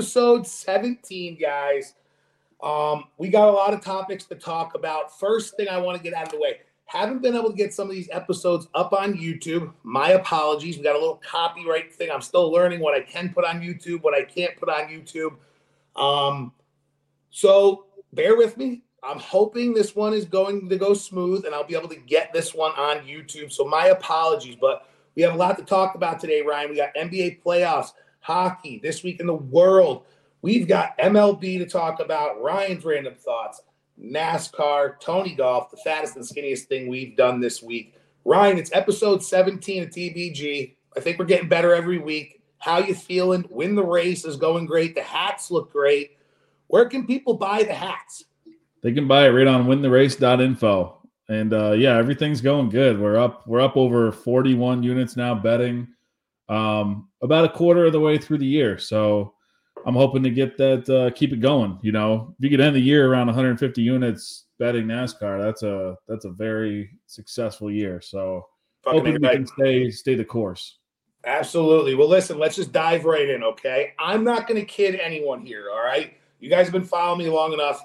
episode 17, guys. Um, we got a lot of topics to talk about. First thing I want to get out of the way. Haven't been able to get some of these episodes up on YouTube. My apologies. We got a little copyright thing. I'm still learning what I can put on YouTube, what I can't put on YouTube. Um, so bear with me. I'm hoping this one is going to go smooth and I'll be able to get this one on YouTube. So my apologies, but we have a lot to talk about today, Ryan. We got NBA playoffs, hockey, this week in the world. We've got MLB to talk about, Ryan's random thoughts, NASCAR, Tony Golf, the fattest and skinniest thing we've done this week. Ryan, it's episode 17 of TBG. I think we're getting better every week. How you feeling? Win the race is going great. The hats look great. Where can people buy the hats? They can buy it right on wintherace.info. And uh, yeah, everything's going good. We're up. We're up over 41 units now betting. Um, about a quarter of the way through the year. So I'm hoping to get that, uh, keep it going. You know, if you could end the year around 150 units betting NASCAR, that's a that's a very successful year. So Fucking hoping we right. can stay stay the course. Absolutely. Well, listen, let's just dive right in, okay? I'm not going to kid anyone here, all right? You guys have been following me long enough.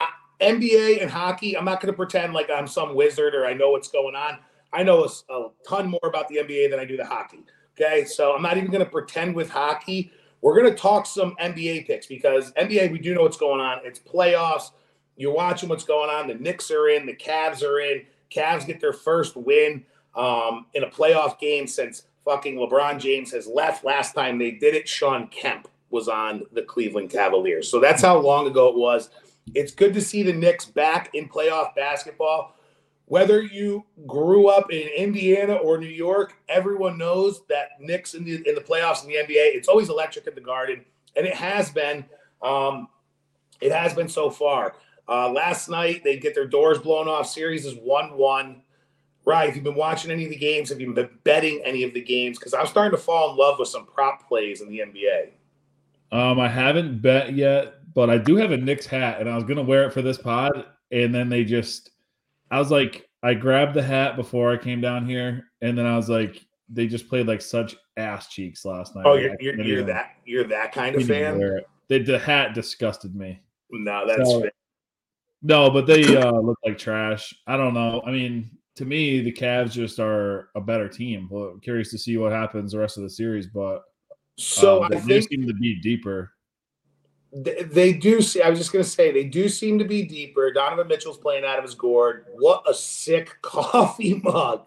I- NBA and hockey, I'm not going to pretend like I'm some wizard or I know what's going on. I know a ton more about the NBA than I do the hockey, okay? So I'm not even going to pretend with hockey. We're going to talk some NBA picks because NBA, we do know what's going on. It's playoffs. You're watching what's going on. The Knicks are in, the Cavs are in. Cavs get their first win um, in a playoff game since fucking LeBron James has left. Last time they did it, Shawn Kemp was on the Cleveland Cavaliers. So that's how long ago it was. It's good to see the Knicks back in playoff basketball. Whether you grew up in Indiana or New York, everyone knows that Knicks in the, in the playoffs in the NBA, it's always electric at the Garden, and it has been. Um, it has been so far. Uh, last night, they get their doors blown off. Series is 1 1. Right. If you've been watching any of the games, have you been betting any of the games? Because I'm starting to fall in love with some prop plays in the NBA. Um, I haven't bet yet, but I do have a Knicks hat, and I was gonna wear it for this pod, and then they just, I was like, I grabbed the hat before I came down here, and then I was like, they just played like such ass cheeks last night. Oh, you're, you're, you're that you're that kind of fan? The, the hat disgusted me. No, that's So- No, but they uh, look like trash. I don't know. I mean, to me, the Cavs just are a better team. Well, I'm curious to see what happens the rest of the series, but So I they think seem to be deeper. Th- they do see. I was just going to say they do seem to be deeper. Donovan Mitchell's playing out of his gourd. What a sick coffee mug,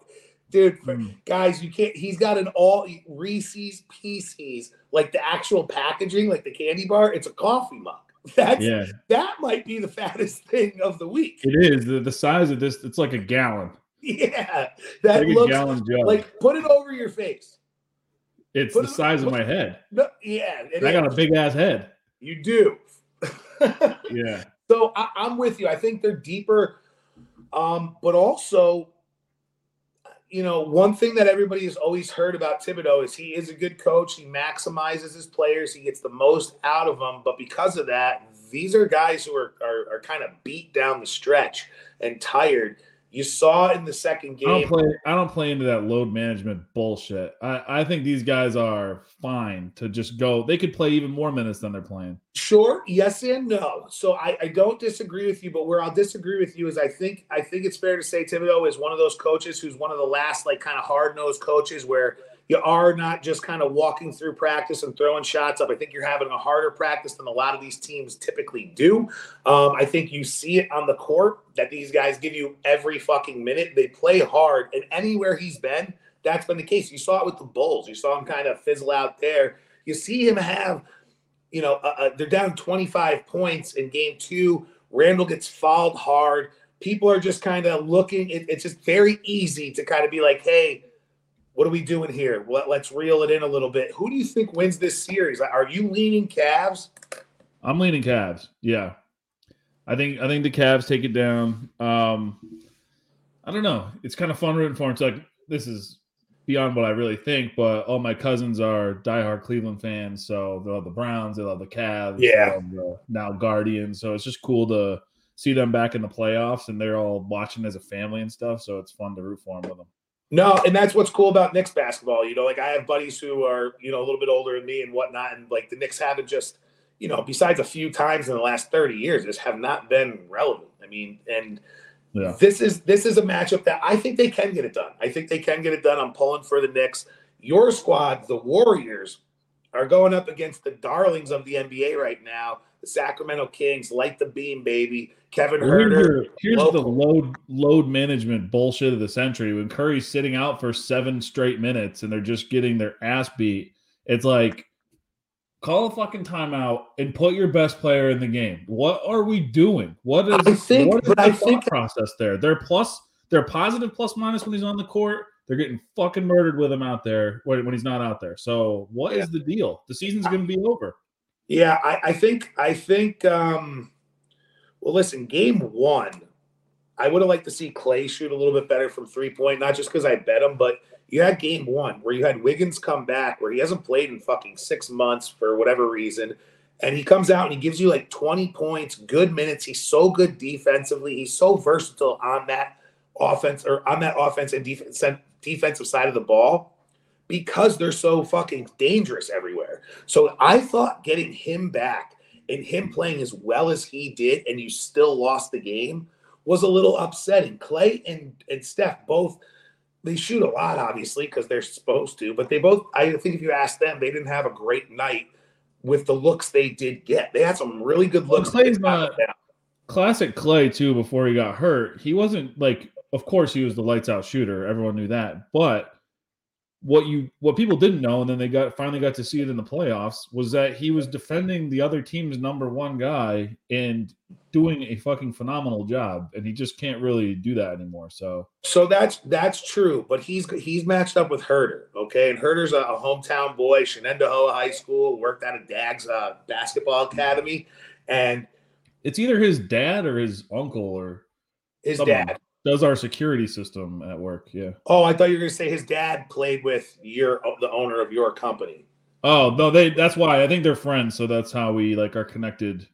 dude! for- Mm. Guys, you can't. He's got an all Reese's Pieces, like the actual packaging, like the candy bar. It's a coffee mug. That's Yeah, that might be the fattest thing of the week. it is. The, the size of this, it's like a gallon. Yeah, that like looks gallon jug. like put it over your face. it's put the it- size of my head. No, yeah, I got a big ass head. You do. Yeah. So I, I'm with you. I think they're deeper, um, but also, you know, one thing that everybody has always heard about Thibodeau is he is a good coach. He maximizes his players. He gets the most out of them. But because of that, these are guys who are are, are kind of beat down the stretch and tired. You saw in the second I don't game. play. I don't play into that load management bullshit. I, I think these guys are fine to just go. They could play even more minutes than they're playing. Sure, yes and no. So I, I don't disagree with you, but where I'll disagree with you is I think I think it's fair to say Thibodeau is one of those coaches who's one of the last like kind of hard nosed coaches where you are not just kind of walking through practice and throwing shots up. I think you're having a harder practice than a lot of these teams typically do. Um, I think you see it on the court that these guys give you every fucking minute. They play hard, and anywhere he's been, that's been the case. You saw it with the Bulls. You saw him kind of fizzle out there. You see him have you know, uh, uh, they're down 25 points in game two. Randle gets fouled hard. People are just kind of looking. It, it's just very easy to kind of be like, hey, what are we doing here? Let, let's reel it in a little bit. Who do you think wins this series? Are you leaning Cavs? I'm leaning Cavs. Yeah, I think I think the Cavs take it down. Um, I don't know. It's kind of fun rooting for them. It's like this is beyond what I really think, but all my cousins are diehard Cleveland fans, so they love the Browns, they love the Cavs, Yeah. the now Guardians. So it's just cool to see them back in the playoffs, and they're all watching as a family and stuff. So it's fun to root for them with them. No, and that's what's cool about Knicks basketball. You know, like I have buddies who are, you know, a little bit older than me and whatnot, and like the Knicks haven't just, you know, besides a few times in the last 30 years, just have not been relevant. I mean, and yeah. this is this is a matchup that I think they can get it done. I think they can get it done. I'm pulling for the Knicks. Your squad, the Warriors, are going up against the darlings of the NBA right now, the Sacramento Kings, light the beam, baby. Kevin Huerter. Here's the load load management bullshit of the century. When Curry's sitting out for seven straight minutes and they're just getting their ass beat, it's like call a fucking timeout and put your best player in the game. What are we doing? What is I think, what is the I think process there? They're plus they're positive plus minus when he's on the court. They're getting fucking murdered with him out there when, when he's not out there. So what yeah. is the deal? The season's going to be over. Yeah, I, I think I think. um Well, listen, game one, I would have liked to see Klay shoot a little bit better from three point, not just because I bet him, but you had game one where you had Wiggins come back where he hasn't played in fucking six months for whatever reason. And he comes out and he gives you like 20 points, good minutes. He's so good defensively. He's so versatile on that offense or on that offense and defense defensive side of the ball because they're so fucking dangerous everywhere. So I thought getting him back and him playing as well as he did, and you still lost the game, was a little upsetting. Klay and, and Steph both they shoot a lot, obviously, because they're supposed to, but they both I think if you ask them, they didn't have a great night with the looks they did get. They had some really good looks. Well, Klay's not classic Klay too before he got hurt. He wasn't like of course he was the lights out shooter. Everyone knew that. But what you what people didn't know, and then they got finally got to see it in the playoffs, was that he was defending the other team's number one guy and doing a fucking phenomenal job. And he just can't really do that anymore. So So that's that's true, but he's he's matched up with Huerter, okay? And Huerter's a, a hometown boy, Shenandoah High School, worked out of Dag's uh, basketball academy, and it's either his dad or his uncle or his someone. dad does our security system at work. Yeah. Oh, I thought you were going to say his dad played with your the owner of your company. Oh no, they that's why I think they're friends, so that's how we like are connected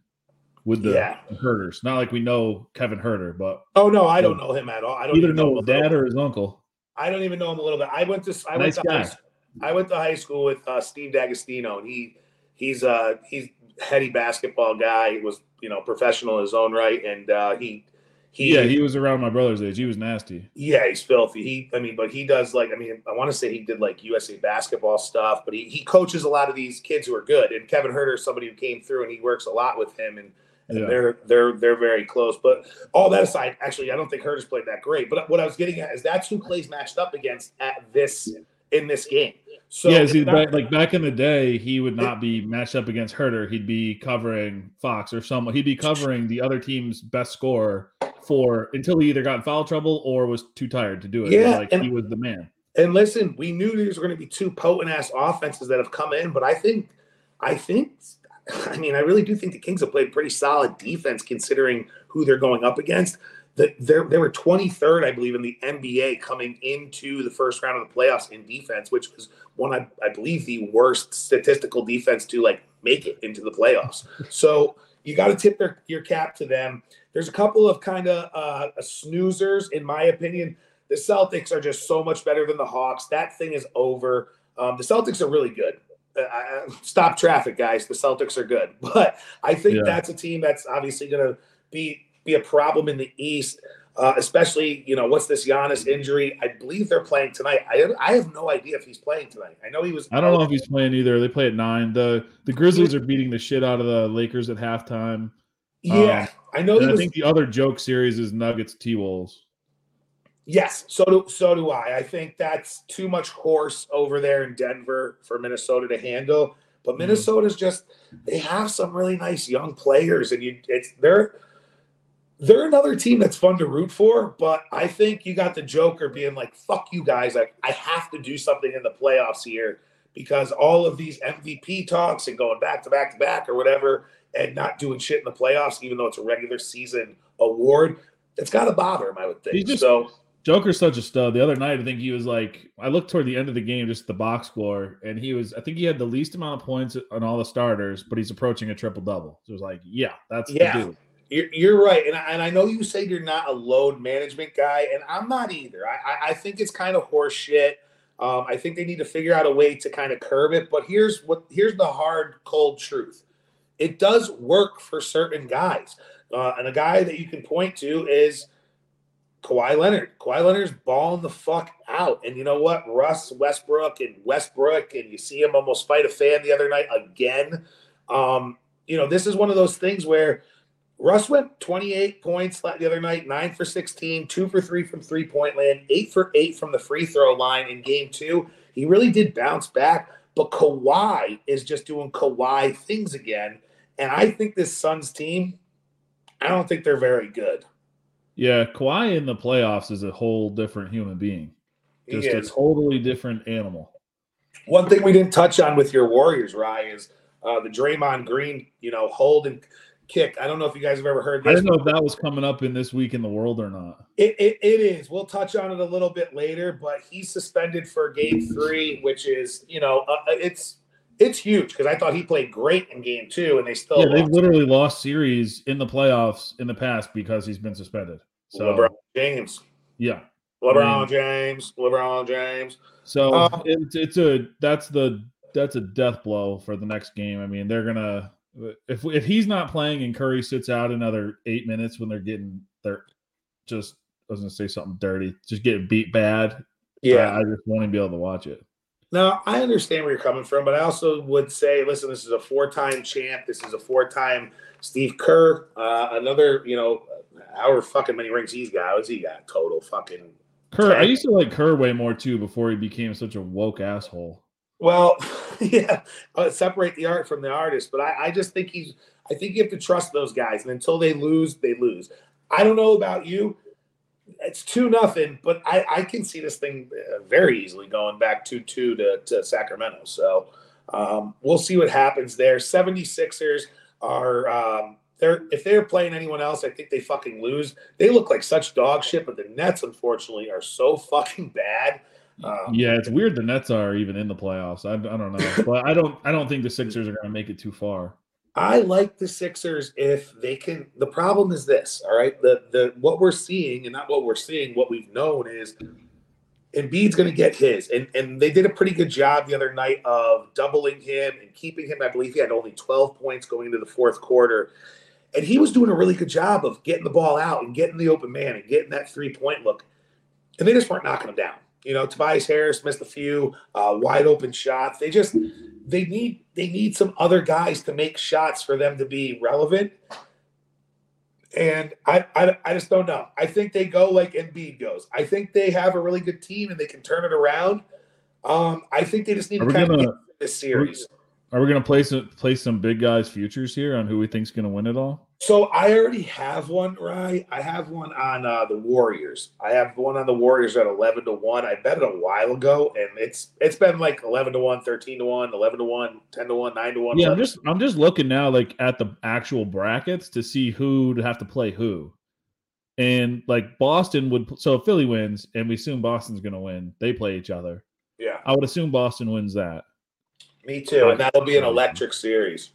with the yeah. Huerters. Not like we know Kevin Huerter, but oh no, I don't know him at all. I don't either know, know his dad or his uncle. I don't even know him a little bit. I went to I nice went to high, I went to high school with uh, Steve D'Agostino, and he he's uh he's heady basketball guy. He was you know professional in his own right, and uh, he he, yeah, he was around my brother's age. He was nasty. Yeah, he's filthy. He, I mean, but he does like, I mean, I want to say he did like USA basketball stuff, but he, he coaches a lot of these kids who are good. And Kevin Huerter is somebody who came through and he works a lot with him, and, and yeah. they're they're they're very close. But all that aside, actually, I don't think Huerter's played that great. But what I was getting at is that's who Klay's matched up against at this in this game. So yeah, see, back, like back in the day, he would not be matched up against Huerter. He'd be covering Fox or someone. He'd be covering the other team's best scorer for until he either got in foul trouble or was too tired to do it. Yeah, like and, he was the man. And listen, we knew these were going to be two potent ass offenses that have come in, but I think, I think, I mean, I really do think the Kings have played pretty solid defense considering who they're going up against. That they they were 23rd, I believe, in the NBA coming into the first round of the playoffs in defense, which was one I, I believe the worst statistical defense to like make it into the playoffs. So you got to tip their, your cap to them. There's a couple of kind of uh, snoozers, in my opinion. The Celtics are just so much better than the Hawks. That thing is over. Um, the Celtics are really good. Uh, stop traffic, guys. The Celtics are good, but I think yeah. that's a team that's obviously going to be be a problem in the East. Uh, especially, you know, what's this Giannis injury? I believe they're playing tonight. I I have no idea if he's playing tonight. I know he was. I don't know if he's playing either. They play at nine. the The Grizzlies are beating the shit out of the Lakers at halftime. Yeah, um, I know. Was, I think the other joke series is Nuggets T Wolves. Yes, so do so do I. I think that's too much horse over there in Denver for Minnesota to handle. But mm-hmm. Minnesota's just they have some really nice young players, and you it's they're they're another team that's fun to root for. But I think you got the Joker being like, "Fuck you guys! Like I have to do something in the playoffs here." Because all of these MVP talks and going back to back to back or whatever, and not doing shit in the playoffs, even though it's a regular season award, it's got to bother him, I would think. Just, so Joker's such a stud. The other night, I think he was like, I looked toward the end of the game, just the box score, and he was, I think he had the least amount of points on all the starters, but he's approaching a triple double. So it was like, yeah, that's yeah. You're, you're right, and I, and I know you say you're not a load management guy, and I'm not either. I I, think it's kind of horse shit. Um, I think they need to figure out a way to kind of curb it. But here's what here's the hard, cold truth: it does work for certain guys, uh, and a guy that you can point to is Kawhi Leonard. Kawhi Leonard's balling the fuck out, and you know what? Russ Westbrook and Westbrook, and you see him almost fight a fan the other night again. Um, you know, this is one of those things where Russ went 28 points the other night, nine for 16, two for three from three point land, eight for eight from the free throw line in game two. He really did bounce back, but Kawhi is just doing Kawhi things again. And I think this Suns team, I don't think they're very good. Yeah, Kawhi in the playoffs is a whole different human being. Just a totally different animal. One thing we didn't touch on with your Warriors, Rye, is uh, the Draymond Green, you know, hold and kick. I don't know if you guys have ever heard this. I don't know if that was coming up in this week in the world or not. It, it, it is. We'll touch on it a little bit later, but he's suspended for game three, which is, you know, uh, uh it's it's huge because I thought he played great in game two, and they still yeah they've literally lost series in the playoffs in the past because he's been suspended. So LeBron James, yeah, LeBron I mean, James, LeBron James. So um, it's it's a that's the that's a death blow for the next game. I mean, they're gonna if if he's not playing and Curry sits out another eight minutes when they're getting they're just I was gonna say something dirty, just getting beat bad. Yeah, I, I just want to be able to watch it. Now I understand where you're coming from, but I also would say, listen, this is a four-time champ. This is a four-time Steve Kerr. Uh, another, you know, however fucking many rings he's got. What's he got total? Fucking Kerr. 10. I used to like Kerr way more too before he became such a woke asshole. Well, yeah, uh, separate the art from the artist, but I, I just think he's. I think you have to trust those guys, and until they lose, they lose. I don't know about you. It's two nothing, but I, I can see this thing uh, very easily going back two two to, to Sacramento. So um, we'll see what happens there. 76ers are um, they're if they're playing anyone else, I think they fucking lose. They look like such dog shit, but the Nets unfortunately are so fucking bad um, yeah, it's weird the Nets are even in the playoffs. I, I don't know, but I don't I don't think the Sixers are going to make it too far. I like the Sixers if they can. The problem is this, all right. The the what we're seeing and not what we're seeing, what we've known is Embiid's going to get his, and and they did a pretty good job the other night of doubling him and keeping him. I believe he had only twelve points going into the fourth quarter, and he was doing a really good job of getting the ball out and getting the open man and getting that three point look, and they just weren't knocking him down. You know, Tobias Harris missed a few uh, wide open shots. They just they need they need some other guys to make shots for them to be relevant. And I, I, I just don't know. I think they go like Embiid goes. I think they have a really good team and they can turn it around. Um, I think they just need to kind gonna, of this series. Are we going to place place some big guys futures here on who we think's going to win it all? So I already have one, right? I have one on uh, the Warriors. I have one on the Warriors at eleven to one. I bet it a while ago, and it's it's been like eleven to one, 13 to one, 11 to one, 10 to one, nine to one. Yeah, I'm just I'm just looking now, like at the actual brackets to see who to have to play who, and like Boston would. So if Philly wins, and we assume Boston's going to win, they play each other. Yeah, I would assume Boston wins that. Me too, and that'll be an electric series.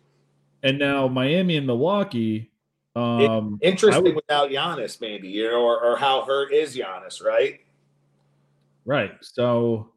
And now Miami and Milwaukee. Um, Interesting would, without Giannis, maybe you know, or, or how hurt is Giannis, right? Right. So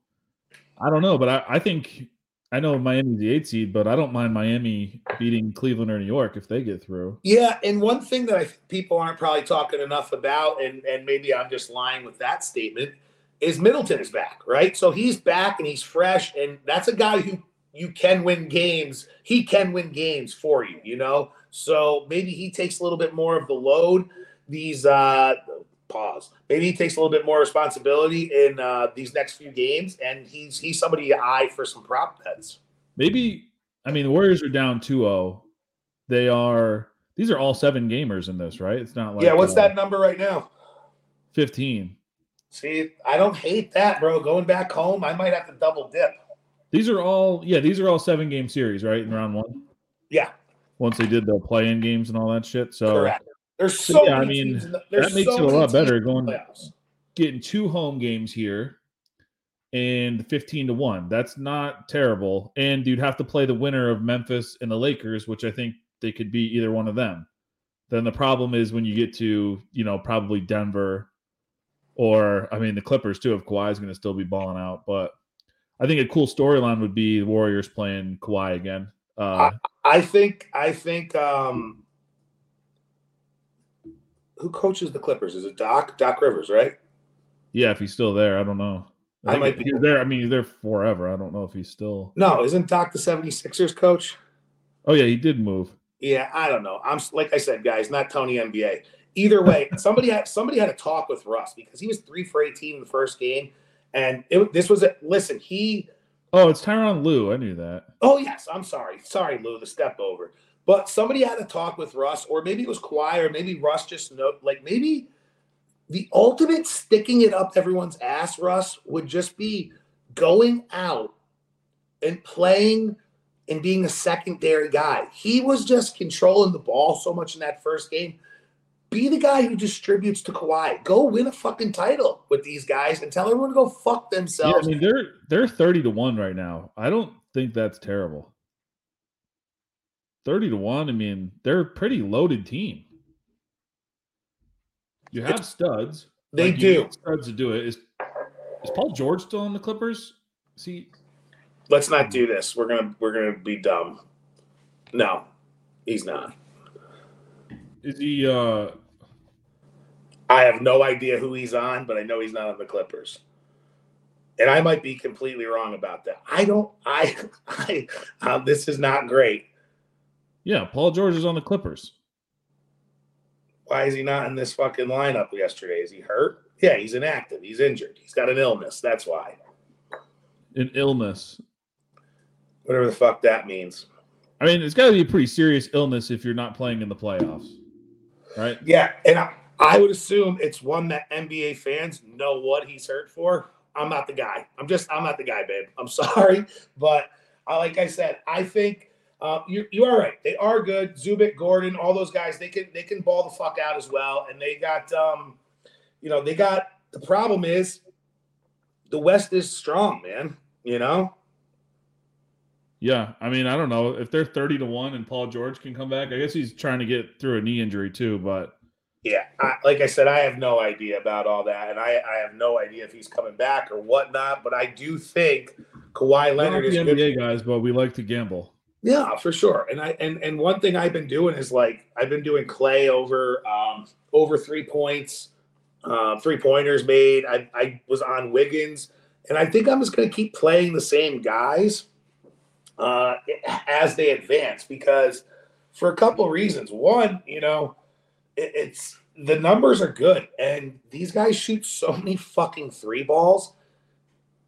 I don't know, but I, I think I know Miami's the eight seed, but I don't mind Miami beating Cleveland or New York if they get through. Yeah, and one thing that I people aren't probably talking enough about, and and maybe I'm just lying with that statement, is Middleton is back, right? So he's back and he's fresh, and that's a guy who you can win games. He can win games for you, you know? So maybe he takes a little bit more of the load. These uh pause. Maybe he takes a little bit more responsibility in uh these next few games, and he's he's somebody to eye for some prop bets. Maybe I mean the Warriors are down 2-0. They are these are all seven gamers in this, right? It's not like Yeah, what's uh, that number right now? 15. See, I don't hate that, bro. Going back home, I might have to double dip. These are all yeah, these are all seven game series, right? In round one. Yeah. Once they did the play in games and all that shit. So Correct. There's so yeah, I mean the, that makes so it a lot better going playoffs. getting two home games here and 15 to 1. That's not terrible. And you'd have to play the winner of Memphis and the Lakers, which I think they could be either one of them. Then the problem is when you get to, you know, probably Denver or I mean the Clippers too, if Kawhi is going to still be balling out. But I think a cool storyline would be the Warriors playing Kawhi again. Uh, I think I think um who coaches the Clippers? Is it Doc? Doc Rivers, right? yeah, if he's still there, I don't know. I think might be- there. I mean, he's there forever. I don't know if he's still. No, isn't Doc the 76ers coach? Oh yeah, he did move. Yeah, I don't know. I'm like I said, guys, not Tony NBA. Either way, somebody had somebody had a talk with Russ because he was three for 18 in the first game, and it, this was a listen. He Oh, it's Tyronn Lue. I knew that. Oh yes, I'm sorry, sorry, Lue, the step over. But somebody had a talk with Russ, or maybe it was Kawhi, or maybe Russ just know, like maybe the ultimate sticking it up everyone's ass, Russ, would just be going out and playing and being a secondary guy. He was just controlling the ball so much in that first game. Be the guy who distributes to Kawhi. Go win a fucking title with these guys and tell everyone to go fuck Yeah, I mean they're they're thirty to one right now. I don't think that's terrible. Thirty to one. I mean, they're a pretty loaded team. You have studs. They Like, do. studs to do it. Is is Paul George still on the Clippers? See, let's not do this. We're gonna we're gonna be dumb. No, he's not. is he? uh I have no idea who he's on, but I know he's not on the Clippers. And I might be completely wrong about that. I don't. I. I. Uh, this is not great. Yeah, Paul George is on the Clippers. Why is he not in this fucking lineup yesterday? Is he hurt? Yeah, he's inactive. He's injured. He's got an illness. That's why. An illness. Whatever the fuck that means. I mean, it's got to be a pretty serious illness if you're not playing in the playoffs, right? Yeah, and I, I would assume it's one that NBA fans know what he's hurt for. I'm not the guy. I'm just I'm not the guy, babe. I'm sorry, but uh, like I said, I think uh, you you are right. They are good. Zubac, Gordon, all those guys. They can they can ball the fuck out as well. And they got um, you know, they got the problem is the West is strong, man. You know, Yeah, I mean, I don't know if they're thirty to one and Paul George can come back. I guess he's trying to get through a knee injury too, but Yeah, I, like I said, I have no idea about all that, and I, I have no idea if he's coming back or whatnot. But I do think Kawhi Leonard is good. NBA guys, but we like to gamble. Yeah, for sure. And I and and one thing I've been doing is like I've been doing Klay over um over three points, uh, three pointers made. I I was on Wiggins, and I think I'm just going to keep playing the same guys uh, as they advance because for a couple of reasons. One, you know, it, it's the numbers are good, and these guys shoot so many fucking three balls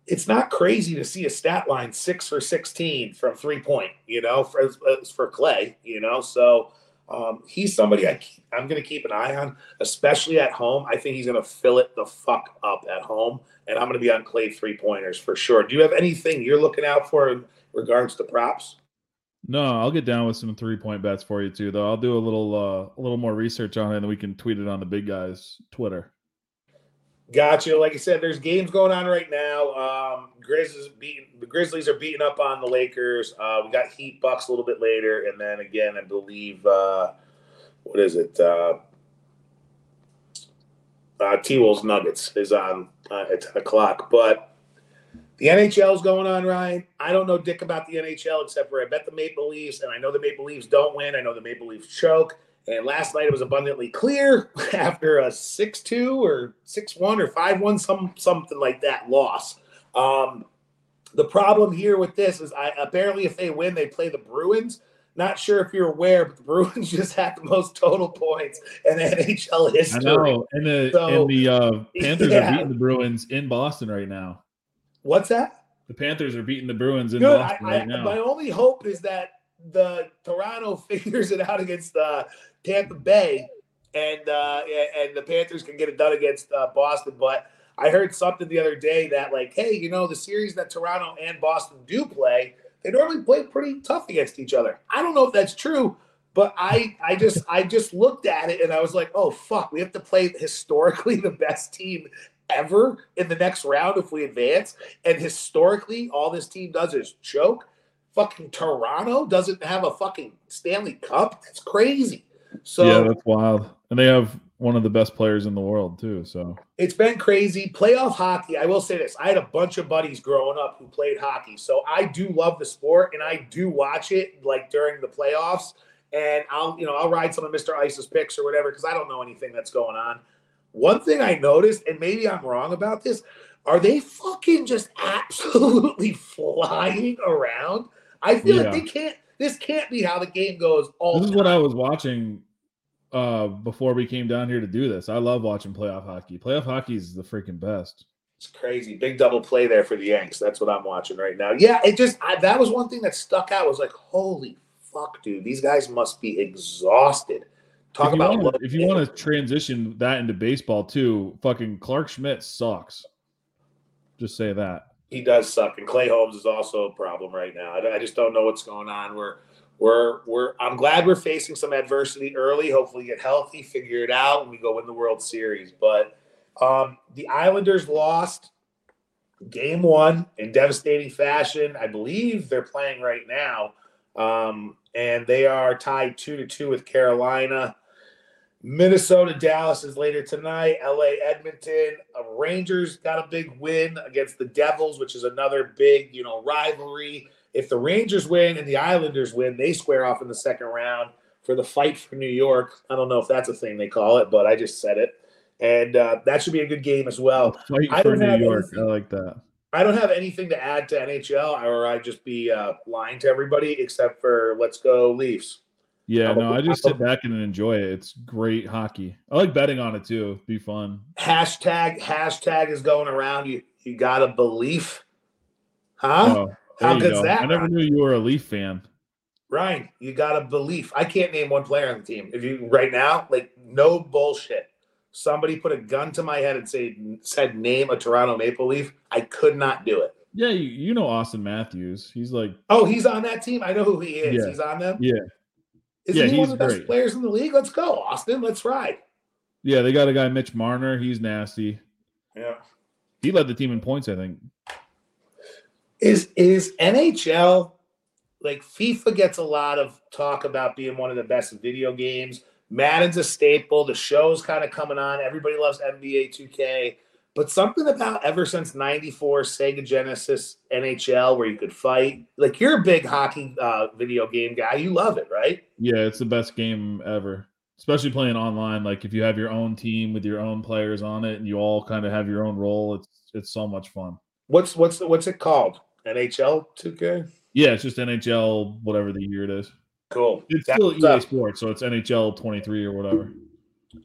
it's not crazy to see a stat line six for 16 from three point, you know, for, for Klay, you know. So um, he's somebody I, I'm going to keep an eye on, especially at home. I think he's going to fill it the fuck up at home. And I'm going to be on Klay three pointers for sure. Do you have anything you're looking out for in regards to props? No, I'll get down with some three point bets for you too, though. I'll do a little uh, a little more research on it, and we can tweet it on the big guys Twitter. Gotcha. Like I said, there's games going on right now. Um, Grizzlies beating the Grizzlies are beating up on the Lakers. Uh, we got Heat Bucks a little bit later, and then again, I believe uh, what is it? Uh, uh, T Wolves Nuggets is on uh, at ten o'clock. But the NHL is going on, Ryan. I don't know dick about the NHL except for I bet the Maple Leafs, and I know the Maple Leafs don't win. I know the Maple Leafs choke. And last night it was abundantly clear after a six-two or six-one or five-one, some something like that loss. Um, the problem here with this is, I apparently if they win, they play the Bruins. Not sure if you're aware, but the Bruins just had the most total points in NHL I history. know, and the So, and the uh, Panthers yeah. are beating the Bruins in Boston right now. What's that? The Panthers are beating the Bruins in Good. Boston I, right now. my only hope is that the Toronto figures it out against uh, Tampa Bay, and uh, and the Panthers can get it done against uh, Boston. But I heard something the other day that like, hey, you know, the series that Toronto and Boston do play, they normally play pretty tough against each other. I don't know if that's true. But I, I just, I just looked at it and I was like, "Oh fuck, we have to play historically the best team ever in the next round if we advance." And historically, all this team does is choke fucking Toronto doesn't have a fucking Stanley Cup. That's crazy. So yeah, that's wild. And they have one of the best players in the world too. So it's been crazy. Playoff hockey, I will say this. I had a bunch of buddies growing up who played hockey. So I do love the sport and I do watch it like during the playoffs. And I'll, you know, I'll ride some of Mr. Ice's picks or whatever because I don't know anything that's going on. One thing I noticed, and maybe I'm wrong about this, are they fucking just absolutely flying around? I feel Yeah. like they can't. This can't be how the game goes all. this is what. I was watching uh before we came down here to do this. I love watching playoff hockey. Playoff hockey is the freaking best. It's crazy. Big double play there for the Yanks. That's what I'm watching right now. Yeah, it just I, that was one thing that stuck out. Was like, holy fuck, dude, these guys must be exhausted. Talk if you about wanna- if you want to transition that into baseball too, fucking Clarke Schmidt sucks. Just say that. he does suck, and Clay Holmes is also a problem right now. I, I just don't know what's going on. We're we're we're. I'm glad we're facing some adversity early. Hopefully, get healthy, figure it out, and we go win the World Series. But um, the Islanders lost game one in devastating fashion. I believe they're playing right now, um, and they are tied two to two with Carolina. Minnesota Dallas is later tonight. LA Edmonton. Uh, Rangers got a big win against the Devils, which is another big, you know, rivalry. If the Rangers win and the Islanders win, they square off in the second round for the fight for New York. I don't know if that's a thing they call it, but I just said it. And uh, that should be a good game as well. Fight I for New York. I like that. I don't have anything to add to NHL, or I'd just be uh, lying to everybody, except for let's go Leafs. Yeah, no, I just sit back and enjoy it. It's great hockey. I like betting on it too. It'd be fun. Hashtag hashtag is going around. You you got a belief, huh? Oh, How good's go. that, I never knew you were a Leaf fan. Ryan, you got a belief. I can't name one player on the team. If you right now, like no bullshit. Somebody put a gun to my head and say said name a Toronto Maple Leaf. I could not do it. Yeah, you, you know Auston Matthews. He's like, Oh, he's on that team. I know who he is. Yeah. He's on them. yeah, Isn't Yeah, he one of the best players in the league? Let's go, Auston. Let's ride. yeah. They got a guy, Mitch Marner. He's nasty. Yeah. He led the team in points, I think. Is is NHL like FIFA gets a lot of talk about being one of the best video games. Madden's a staple. The show's kind of coming on. Everybody loves NBA 2K. But something about ever since 94 Sega Genesis NHL where you could fight. Like you're a big hockey uh, video game guy. You love it, right? Yeah, it's the best game ever. Especially playing online. Like if you have your own team with your own players on it and you all kind of have your own role, it's it's so much fun. What's what's what's it called? NHL 2K? Yeah, it's just NHL, whatever the year it is. Cool. It's still EA up. Sports, so it's NHL 23 or whatever.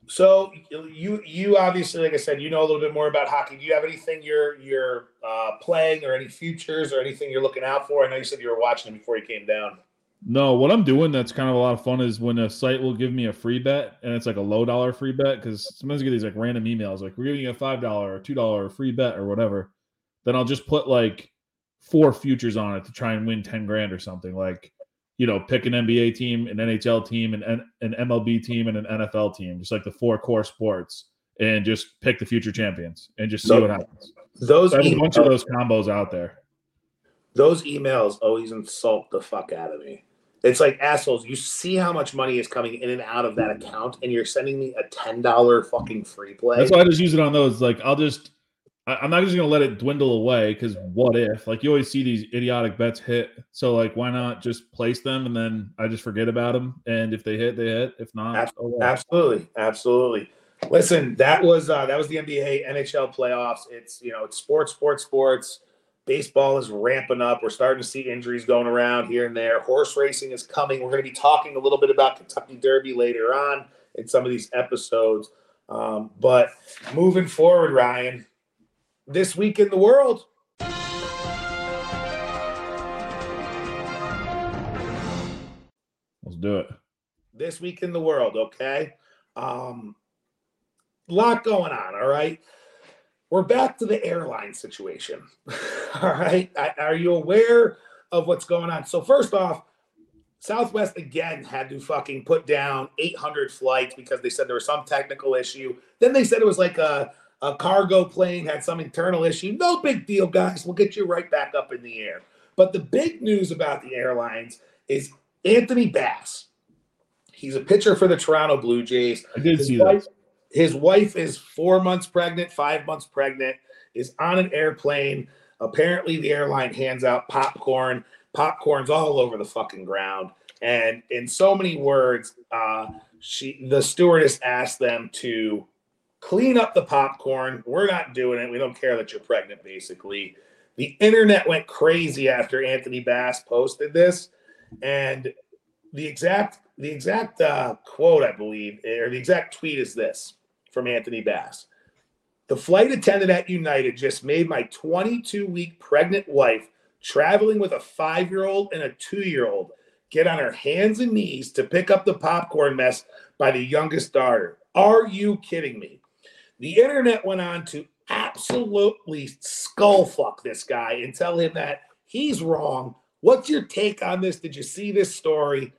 So you you obviously, like I said, you know a little bit more about hockey. Do you have anything you're you're uh, playing or any futures or anything you're looking out for? I know you said you were watching it before you came down. No, what I'm doing that's kind of a lot of fun is when a site will give me a free bet and it's like a low dollar free bet because sometimes you get these like random emails like we're giving you a five dollar or two dollar free bet or whatever. Then I'll just put like four futures on it to try and win ten grand or something. Like you know, pick an NBA team, an NHL team, an an MLB team, and an NFL team, just like the four core sports, and just pick the future champions and just see what happens. Those So a bunch of those combos out there. those emails always insult the fuck out of me. It's like assholes. You see how much money is coming in and out of that account, and you're sending me a ten dollar fucking free play. That's why I just use it on those. Like I'll just, I, I'm not just gonna let it dwindle away because what if? Like you always see these idiotic bets hit, so like why not just place them and then I just forget about them, and if they hit, they hit. If not, oh. Absolutely, absolutely. Listen, that was uh, that was the NBA NHL playoffs. It's you know it's sports, sports, sports. Baseball is ramping up. We're starting to see injuries going around here and there. Horse racing is coming. We're going to be talking a little bit about Kentucky Derby later on in some of these episodes. Um, but moving forward, Ryan, this week in the world, Let's do it. this week in the world, okay? Um lot going on, all right? We're back to the airline situation. all right? I, are you aware of what's going on? So first off, Southwest again had to fucking put down 800 flights because they said there was some technical issue. Then they said it was like a a cargo plane had some internal issue. No big deal, guys. We'll get you right back up in the air. But the big news about the airlines is Anthony Bass He's a pitcher for the Toronto Blue Jays. I did His see wife, that. his wife is four months pregnant, five months pregnant, is on an airplane. Apparently, the airline hands out popcorn. Popcorn's all over the fucking ground. And in so many words, uh, she the stewardess asked them to clean up the popcorn. We're not doing it. We don't care that you're pregnant, basically. The internet went crazy after Anthony Bass posted this. And the exact the exact uh, quote, I believe, or the exact tweet is this from Anthony Bass. The flight attendant at United just made my 22 week pregnant wife traveling with a five year old and a two year old get on her hands and knees to pick up the popcorn mess by the youngest daughter. Are you kidding me? The internet went on to absolutely skullfuck this guy and tell him that he's wrong. What's your take on this? Did you see this story?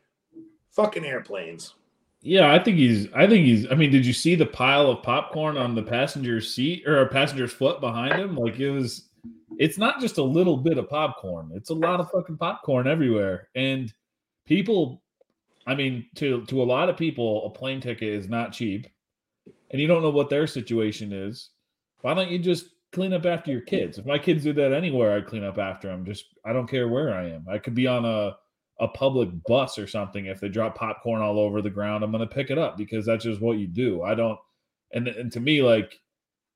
Fucking airplanes. Yeah, I think he's. I think he's. I mean, did you see the pile of popcorn on the passenger's seat or a passenger's foot behind him? Like it was. It's not just a little bit of popcorn. It's a lot of fucking popcorn everywhere, and people. I mean, to to a lot of people, a plane ticket is not cheap, and you don't know what their situation is. Why don't you just clean up after your kids? If my kids do that anywhere, I'd clean up after them. Just I don't care where I am. I could be on a a public bus or something, if they drop popcorn all over the ground, I'm to pick it up because that's just what you do. I don't, and, and to me, like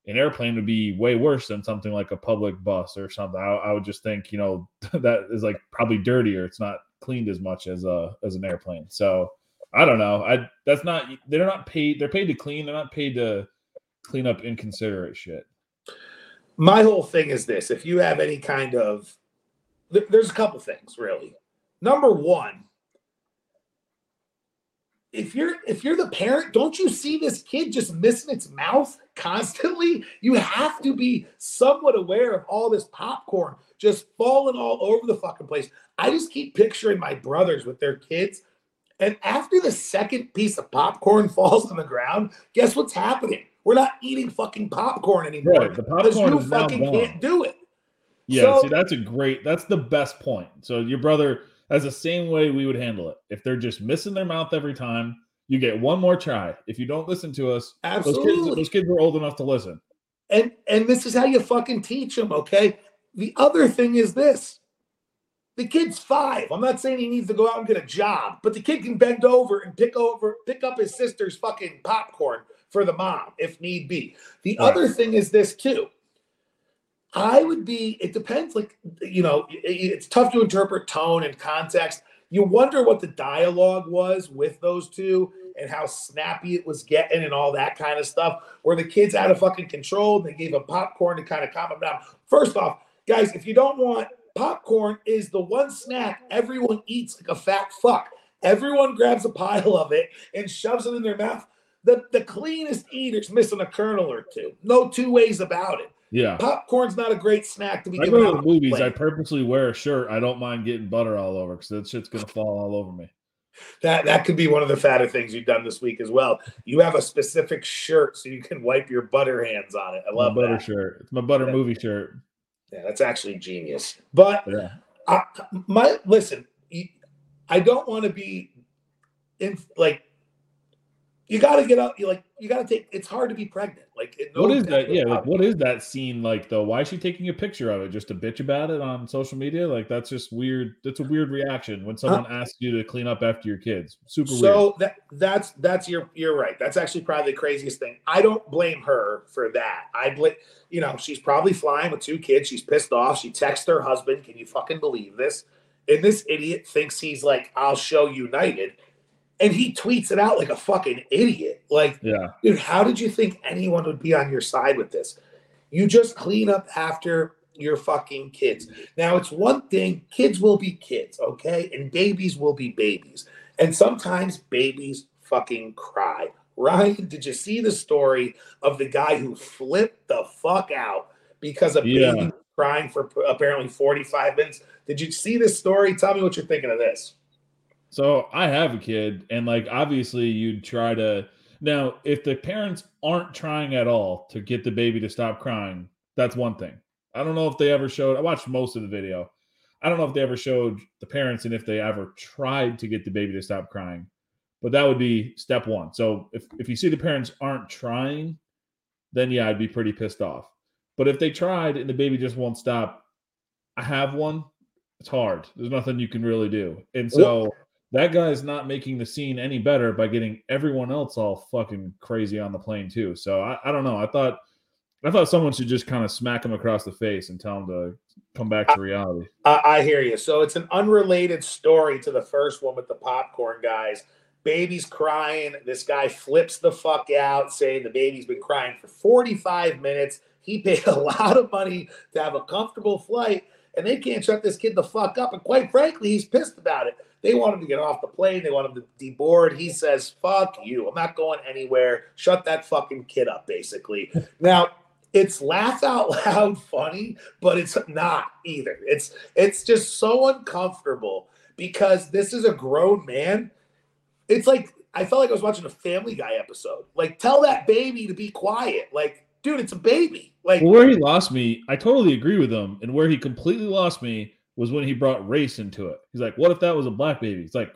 an airplane would be way worse than something like a public bus or something. I, I would just think, you know, that is like probably dirtier. It's not cleaned as much as a as an airplane. So I don't know. I that's not they're not paid. They're paid to clean. They're not paid to clean up inconsiderate shit. My whole thing is this: if you have any kind of, th- there's a couple things really. Number one, if you're if you're the parent, don't you see this kid just missing its mouth constantly? You have to be somewhat aware of all this popcorn just falling all over the fucking place. I just keep picturing my brothers with their kids. And after the second piece of popcorn falls on the ground, guess what's happening? We're not eating fucking popcorn anymore. Right, the popcorn you is now fucking gone. can't do it. Yeah, So- see, that's a great. That's the best point. So your brother, that's the same way we would handle it. If they're just missing their mouth every time, you get one more try. If you don't listen to us, those kids, Absolutely. those kids were old enough to listen. And and this is how you fucking teach them, okay? The other thing is this. The kid's five. I'm not saying he needs to go out and get a job, but the kid can bend over and pick over, pick up his sister's fucking popcorn for the mom if need be. The Right. other thing is this too. I would be, it depends, like, you know, it- it's tough to interpret tone and context. You wonder what the dialogue was with those two and how snappy it was getting and all that kind of stuff. Where the kid's out of fucking control and they gave him popcorn to kind of calm him down. First off, guys, if you don't want popcorn, is the one snack everyone eats like a fat fuck. Everyone grabs a pile of it and shoves it in their mouth. The, the cleanest eater's missing a kernel or two. No two ways about it. Yeah. Popcorn's not a great snack to be I go to movies. I purposely wear a shirt. I don't mind getting butter all over because that shit's gonna fall all over me. That that could be one of the fatter things you've done this week as well. You have a specific shirt so you can wipe your butter hands on it. I love My butter that. shirt. It's my butter movie shirt. Yeah, that's actually genius. But Yeah. I, my listen, I don't want to be in like you got to get out. You like you got to take. It's hard to be pregnant. Like it, What no that? Yeah, like what is that scene like though? Why is she taking a picture of it just to bitch about it on social media? Like that's just weird. That's a weird reaction when someone asks you to clean up after your kids. Super weird. So that that's that's your you're right. That's actually probably the craziest thing. I don't blame her for that. I blame you know she's probably flying with two kids. She's pissed off. She texts her husband. Can you fucking believe this? And this idiot thinks he's like, I'll show United, and he tweets it out like a fucking idiot. Like, Yeah. dude, how did you think anyone would be on your side with this? You just clean up after your fucking kids. Now, it's one thing, kids will be kids, okay? And babies will be babies. And sometimes babies fucking cry. Ryan, did you see the story of the guy who flipped the fuck out because a Yeah. baby crying for apparently 45 minutes? Did you see this story? Tell me what you're thinking of this. So I have a kid, and like obviously you'd try to now if the parents aren't trying at all to get the baby to stop crying, that's one thing. I don't know if they ever showed. I watched most of the video. I don't know if they ever showed the parents and if they ever tried to get the baby to stop crying. but that would be step one. So if if you see the parents aren't trying, then yeah, I'd be pretty pissed off. But if they tried and the baby just won't stop, I have one. It's hard. There's nothing you can really do. And so that guy is not making the scene any better by getting everyone else all fucking crazy on the plane too. So I, I don't know. I thought I thought someone should just kind of smack him across the face and tell him to come back to reality. I, I hear you. So it's an unrelated story to the first one with the popcorn guys. Baby's crying. This guy flips the fuck out, saying the baby's been crying for 45 minutes. He paid a lot of money to have a comfortable flight, and they can't shut this kid the fuck up. And quite frankly, he's pissed about it. They want him to get off the plane. They want him to deboard. He says, fuck you. I'm not going anywhere. Shut that fucking kid up, basically. now, it's laugh out loud funny, but it's not either. It's it's just so uncomfortable because this is a grown man. It's like I felt like I was watching a Family Guy episode. Like, tell that baby to be quiet. Like, dude, it's a baby. Like, well, where he lost me, I totally agree with him. And where he completely lost me was when he brought race into it. He's like, "What if that was a black baby?" It's like,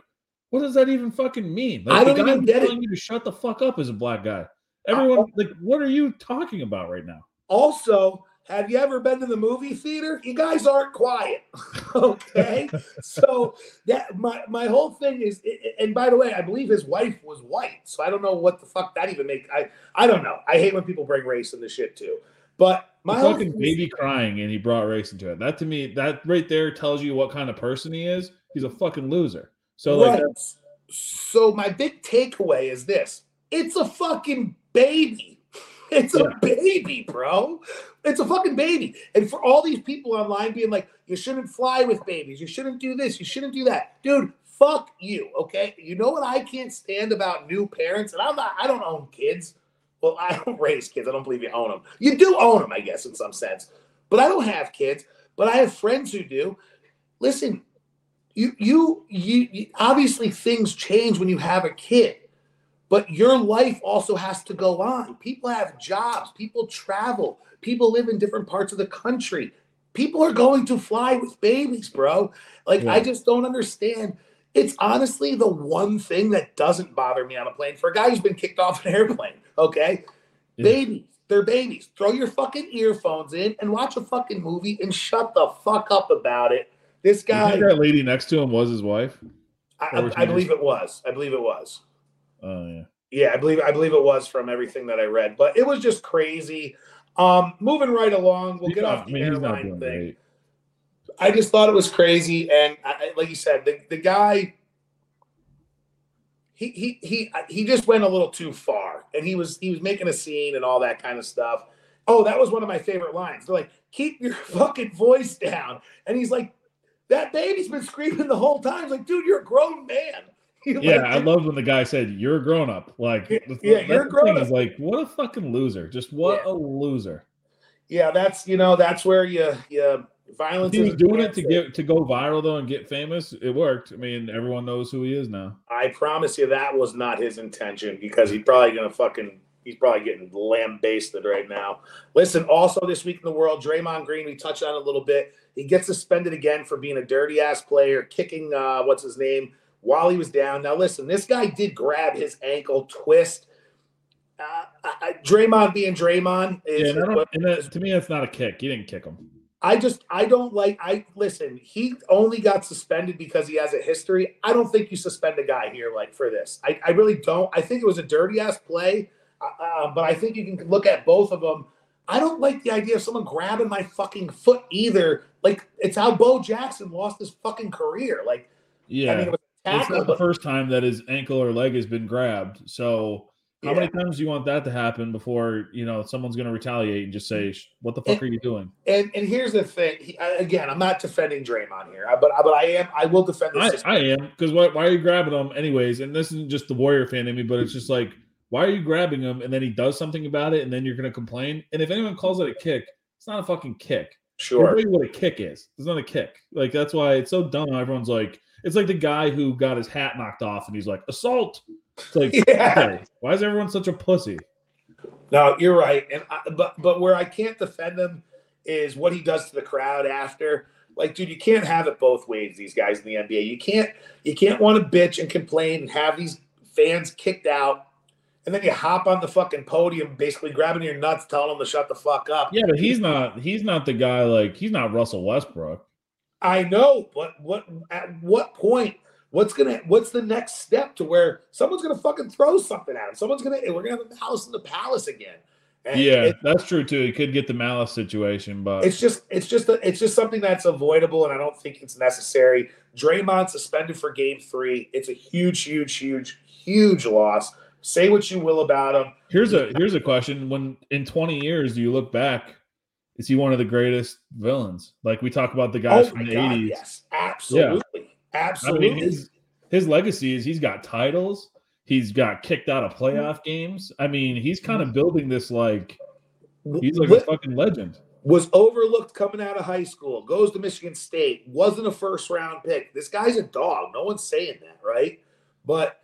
what does that even fucking mean? Like, I don't even get it. You to shut the fuck up as a black guy. Everyone, like, what are you talking about right now? Also, have you ever been to the movie theater? You guys aren't quiet. okay. so that my my whole thing is and by the way, I believe his wife was white. So I don't know what the fuck that even make I I don't know. I hate when people bring race in the shit too. But my fucking baby is, crying and he brought race into it. That to me, that right there tells you what kind of person he is. He's a fucking loser. So right. like so my big takeaway is this. It's a fucking baby. It's yeah. a baby, bro. It's a fucking baby. And for all these people online being like, you shouldn't fly with babies, you shouldn't do this, you shouldn't do that. Dude, fuck you. Okay. You know what I can't stand about new parents? And I'm not, I don't own kids. Well, I don't raise kids. I don't believe you own them. You do own them, I guess, in some sense. But I don't have kids, but I have friends who do. Listen, you you you, you obviously things change when you have a kid but your life also has to go on. People have jobs, people travel, people live in different parts of the country. People are going to fly with babies, bro. Like, yeah. I just don't understand. It's honestly the one thing that doesn't bother me on a plane for a guy who's been kicked off an airplane. Okay. Yeah. Babies, they're babies. Throw your fucking earphones in and watch a fucking movie and shut the fuck up about it. This guy. that lady next to him was his wife? I, I, I believe it was. I believe it was. Oh yeah. Yeah, I believe I believe it was from everything that I read, but it was just crazy. Um, moving right along, we'll he's get not, off the I mean, airline thing. Great. I just thought it was crazy, and I, like you said, the, the guy, he he he he just went a little too far, and he was he was making a scene and all that kind of stuff. Oh, that was one of my favorite lines. They're like, "Keep your fucking voice down," and he's like, "That baby's been screaming the whole time." It's like, dude, you're a grown man. yeah, I love when the guy said, "You're a grown up." Like, yeah, you're grown up. Like, what a fucking loser! Just what yeah. a loser. Yeah, that's you know that's where you you violence. He was doing it to get to go viral though and get famous. It worked. I mean, everyone knows who he is now. I promise you that was not his intention because he's probably gonna fucking he's probably getting lambasted right now. Listen, also this week in the world, Draymond Green, we touched on a little bit. He gets suspended again for being a dirty ass player, kicking uh, what's his name while he was down. Now, listen, this guy did grab his ankle, twist. Uh, I, Draymond being Draymond is. Yeah, to me, that's not a kick. He didn't kick him. I just I don't like I listen. He only got suspended because he has a history. I don't think you suspend a guy here like for this. I, I really don't. I think it was a dirty ass play, uh, uh but I think you can look at both of them. I don't like the idea of someone grabbing my fucking foot either. Like it's how Bo Jackson lost his fucking career. Like yeah, I mean, it was it's not the first time that his ankle or leg has been grabbed. So how yeah. many times do you want that to happen before you know someone's going to retaliate and just say, "What the fuck and, are you doing?" And and here's the thing. He, again, I'm not defending Draymond here, but but I am. I will defend. This I, I am because why, why are you grabbing him anyways? And this isn't just the Warrior fan in me, but it's just like, why are you grabbing him? And then he does something about it, and then you're going to complain. And if anyone calls it a kick, it's not a fucking kick. Sure. what a kick is. It's not a kick. Like that's why it's so dumb. Everyone's like it's like the guy who got his hat knocked off and he's like, assault. It's like, yeah. okay, why is everyone such a pussy? No, you're right. And I, but but where I can't defend him is what he does to the crowd after. Like, dude, you can't have it both ways. These guys in the NBA, you can't you can't want to bitch and complain and have these fans kicked out, and then you hop on the fucking podium, basically grabbing your nuts, telling them to shut the fuck up. Yeah, but he's not. He's not the guy. Like he's not Russell Westbrook. I know, but what at what point? What's gonna what's the next step to where someone's gonna fucking throw something at him? Someone's gonna we're gonna have a house in the palace again. And yeah, it, that's true too. He could get the malice situation, but it's just it's just a, it's just something that's avoidable, and I don't think it's necessary. Draymond suspended for Game Three. It's a huge, huge, huge, huge loss. Say what you will about him. Here's a here's a question: When in 20 years do you look back? Is he one of the greatest villains? Like we talk about the guys oh from the God, 80s. Yes, absolutely, yeah. Absolutely. I mean, his, his legacy is he's got titles He's got kicked out of playoff games. I mean, he's kind of building this like he's like a fucking legend. Was overlooked coming out of high school, goes to Michigan State, wasn't a first round pick. This guy's a dog. No one's saying that, right? But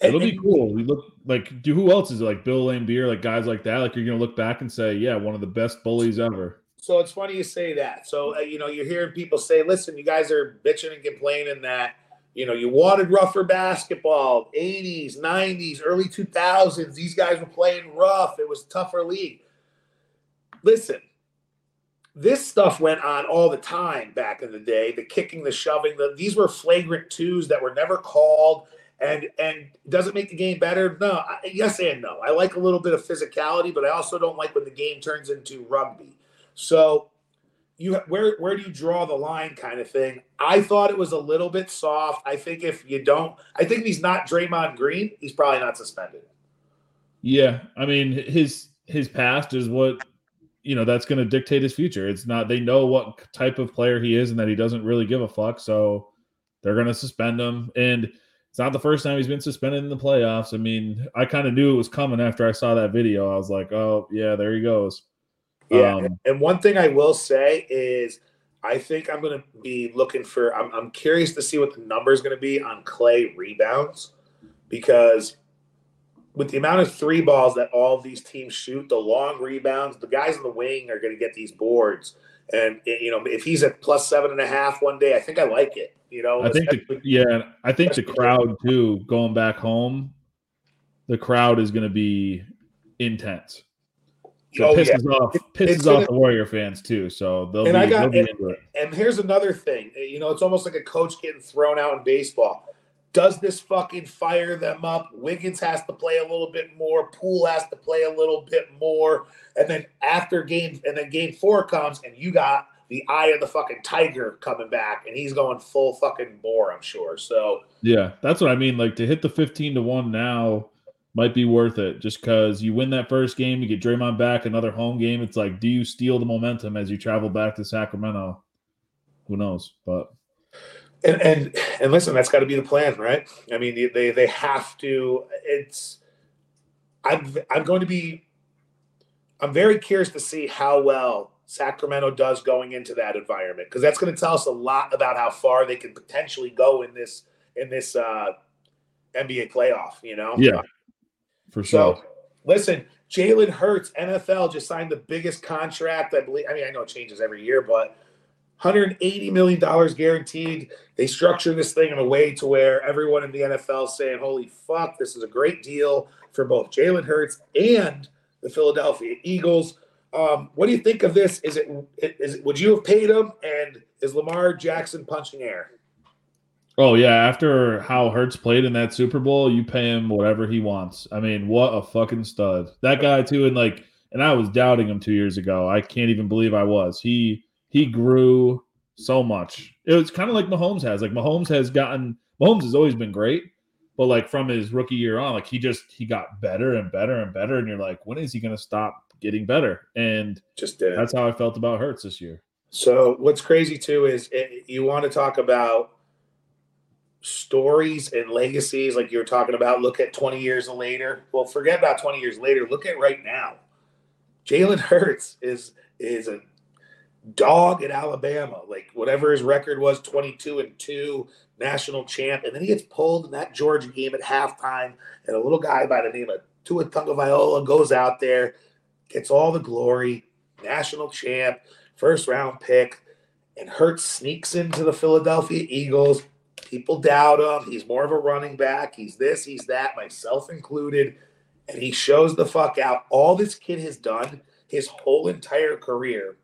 it'll be cool. We look like do who else is it? like Bill Laimbeer, like guys like that. Like you're gonna look back and say, yeah, one of the best bullies ever. So it's funny you say that. So uh, you know, you're hearing people say, "Listen, you guys are bitching and complaining that you know, you wanted rougher basketball, 80s, 90s, early 2000s. These guys were playing rough. It was tougher league. Listen, this stuff went on all the time back in the day. The kicking, the shoving, the, these were flagrant twos that were never called. And and does it make the game better? No. I, yes and no. I like a little bit of physicality, but I also don't like when the game turns into rugby. So you where where do you draw the line kind of thing. I thought it was a little bit soft. I think if you don't, I think he's not Draymond Green, he's probably not suspended. Yeah, I mean his his past is what you know that's going to dictate his future. It's not they know what type of player he is and that he doesn't really give a fuck, so they're going to suspend him and it's not the first time he's been suspended in the playoffs. I mean, I kind of knew it was coming after I saw that video. I was like, "Oh, yeah, there he goes." Yeah, um, and one thing I will say is, I think I'm going to be looking for. I'm, I'm curious to see what the number is going to be on Klay rebounds, because with the amount of three balls that all of these teams shoot, the long rebounds, the guys in the wing are going to get these boards. And you know, if he's at plus seven and a half one day, I think I like it. You know, I think the, yeah, I think the crowd too. Going back home, the crowd is going to be intense. So oh, pisses yeah. off pisses off gonna, the Warrior fans too. So they'll and be, I got, and, and here's another thing. Eh, you know, it's almost like a coach getting thrown out in baseball. Does this fucking fire them up? Wiggins has to play a little bit more. Poole has to play a little bit more. And then after game, and then game four comes, and you got the eye of the fucking tiger coming back, and he's going full fucking bore, I'm sure. So yeah, that's what I mean. Like to hit the 15 to one now might be worth it just because you win that first game, you get Draymond back, another home game. It's like, do you steal the momentum as you travel back to Sacramento? Who knows? But and and and listen, that's got to be the plan, right? I mean, they they have to. It's I'm I'm going to be. I'm very curious to see how well Sacramento does going into that environment because that's going to tell us a lot about how far they can potentially go in this in this uh, NBA playoff. You know, yeah for sure. So, listen, Jalen Hurts, NFL just signed the biggest contract. I believe. I mean, I know it changes every year, but 180 million dollars guaranteed. They structure this thing in a way to where everyone in the NFL saying, "Holy fuck, this is a great deal for both Jalen Hurts and the Philadelphia Eagles." Um, what do you think of this? Is it is it, would you have paid him? And is Lamar Jackson punching air? Oh yeah, after how Hurts played in that Super Bowl, you pay him whatever he wants. I mean, what a fucking stud. That guy too and like and I was doubting him 2 years ago. I can't even believe I was. He he grew so much. It was kind of like Mahomes has. Like Mahomes has gotten Mahomes has always been great, but like from his rookie year on, like he just he got better and better and better and you're like, when is he going to stop getting better? And just did. that's how I felt about Hurts this year. So what's crazy too is it, eh, you want to talk about stories and legacies like you were talking about look at 20 years later. Well forget about 20 years later. Look at right now. Jalen hurts is is a dog at alabama. Like whatever his record was 22 and 2 national champ. And then he gets pulled in that georgia game at halftime and a little guy by the name of tua Tagovailoa goes out there gets all the glory national champ first round pick and hurts sneaks into the philadelphia eagles People doubt him. He's more of a running back. He's this, he's that, myself included. And he shows the fuck out. All this kid has done his whole entire career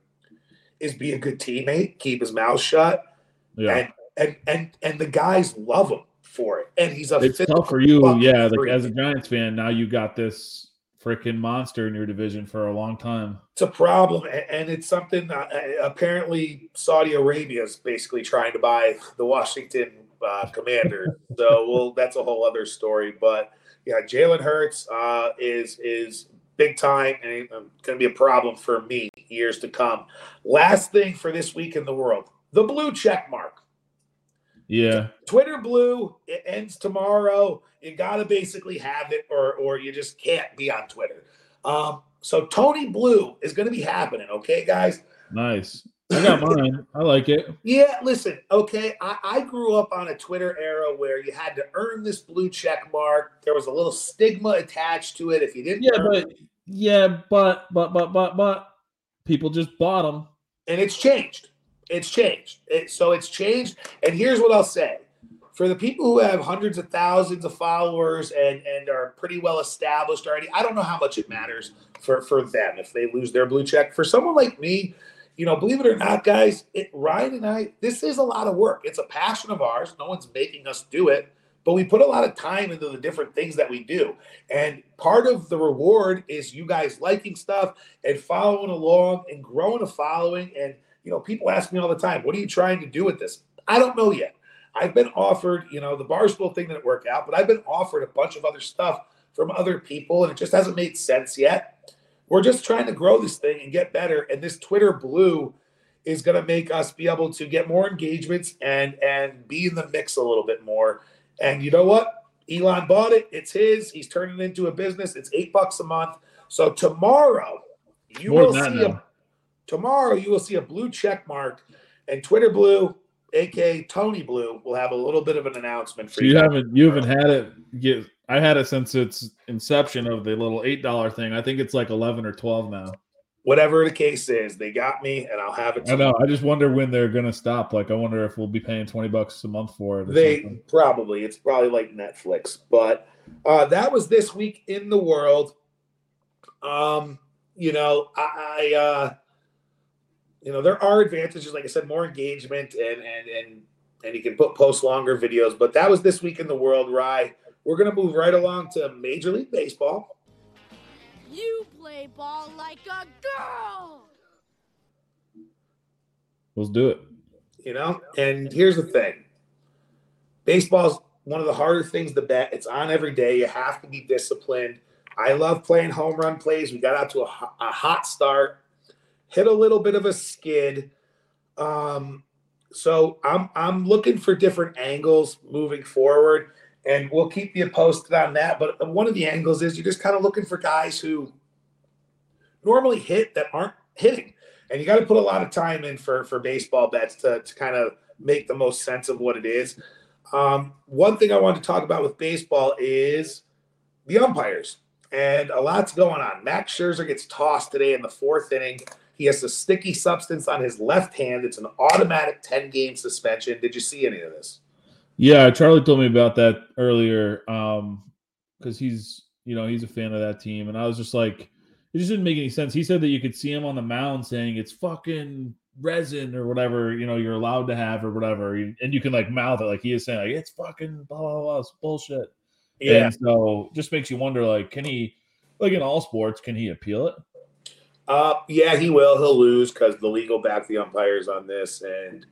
is be a good teammate, keep his mouth shut, Yeah. and and and and the guys love him for it. And he's a it's tough for you, yeah. Like as a Giants fan, now you got this freaking monster in your division for a long time. it's a problem, and it's something. Uh, apparently, Saudi Arabia is basically trying to buy the Washington uh, Commanders. so, well, that's a whole other story. But yeah, Jalen Hurts uh, is is big time, and it's going to be a problem for me years to come. Last thing for this week in the world: the blue check mark. Yeah. Twitter Blue it ends tomorrow. You gotta basically have it, or or you just can't be on Twitter. Um, so Tony Blue is going to be happening. Okay, guys. Nice. I got mine. I like it. Yeah, listen. Okay, I, I grew up on a Twitter era where you had to earn this blue check mark. There was a little stigma attached to it if you didn't. Yeah, but yeah, but but but but but people just bought them. and it's changed. It's changed. It, so it's changed. And here's what I'll say: for the people who have hundreds of thousands of followers and and are pretty well established already, I don't know how much it matters for for them if they lose their blue check. For someone like me, you know, believe it or not, guys, it, Ryan and I, this is a lot of work. It's a passion of ours. No one's making us do it. But we put a lot of time into the different things that we do. And part of the reward is you guys liking stuff and following along and growing a following. And, you know, people ask me all the time, what are you trying to do with this? I don't know yet. I've been offered, you know, the Barstool thing didn't work out, but I've been offered a bunch of other stuff from other people, and it just hasn't made sense yet. We're just trying to grow this thing and get better. And this Twitter blue is going to make us be able to get more engagements and and be in the mix a little bit more. And you know what? Elon bought it. It's his. He's turning it into a business. It's eight bucks a month. So tomorrow you More will see a tomorrow you will see a blue check mark and Twitter Blue, aka Tony Blue, will have a little bit of an announcement for So you haven't you haven't had it get I had it since its inception of the little eight dollar thing. I think it's like eleven or twelve now. Whatever the case is, they got me, and I'll have it. I know. I just wonder when they're gonna stop. Like I wonder if we'll be paying twenty bucks a month for it. They something. probably it's probably like Netflix, but uh, that was this week in the world. Um, you know, I, I uh, you know, there are advantages, like I said, more engagement and and and and you can put post longer videos. But that was this week in the world, Rye. We're gonna move right along to Major League Baseball. You play ball like a girl. Let's do it. you know and here's the thing. Baseball's one of the harder things to bet. It's on every day. You have to be disciplined. I love playing home run plays. We got out to a, a hot start hit a little bit of a skid. Um so i'm i'm looking for different angles moving forward and we'll keep you posted on that but one of the angles is you're just kind of looking for guys who normally hit that aren't hitting and you got to put a lot of time in for for baseball bets to, to kind of make the most sense of what it is. Um, one thing I wanted to talk about with baseball is the umpires, and a lot's going on. Max Scherzer gets tossed today in the fourth inning. He has a sticky substance on his left hand. It's an automatic ten game suspension. Did you see any of this? Yeah, Charlie told me about that earlier. Um, because he's you know he's a fan of that team, and I was just like, it just didn't make any sense. He said that you could see him on the mound saying it's fucking resin or whatever you know you're allowed to have or whatever, and you can like mouth it like he is saying like it's fucking blah blah blah, it's bullshit. And so just makes you wonder like, can he like in all sports can he appeal it? Uh, yeah, he will. He'll lose because the legal back the umpires on this, and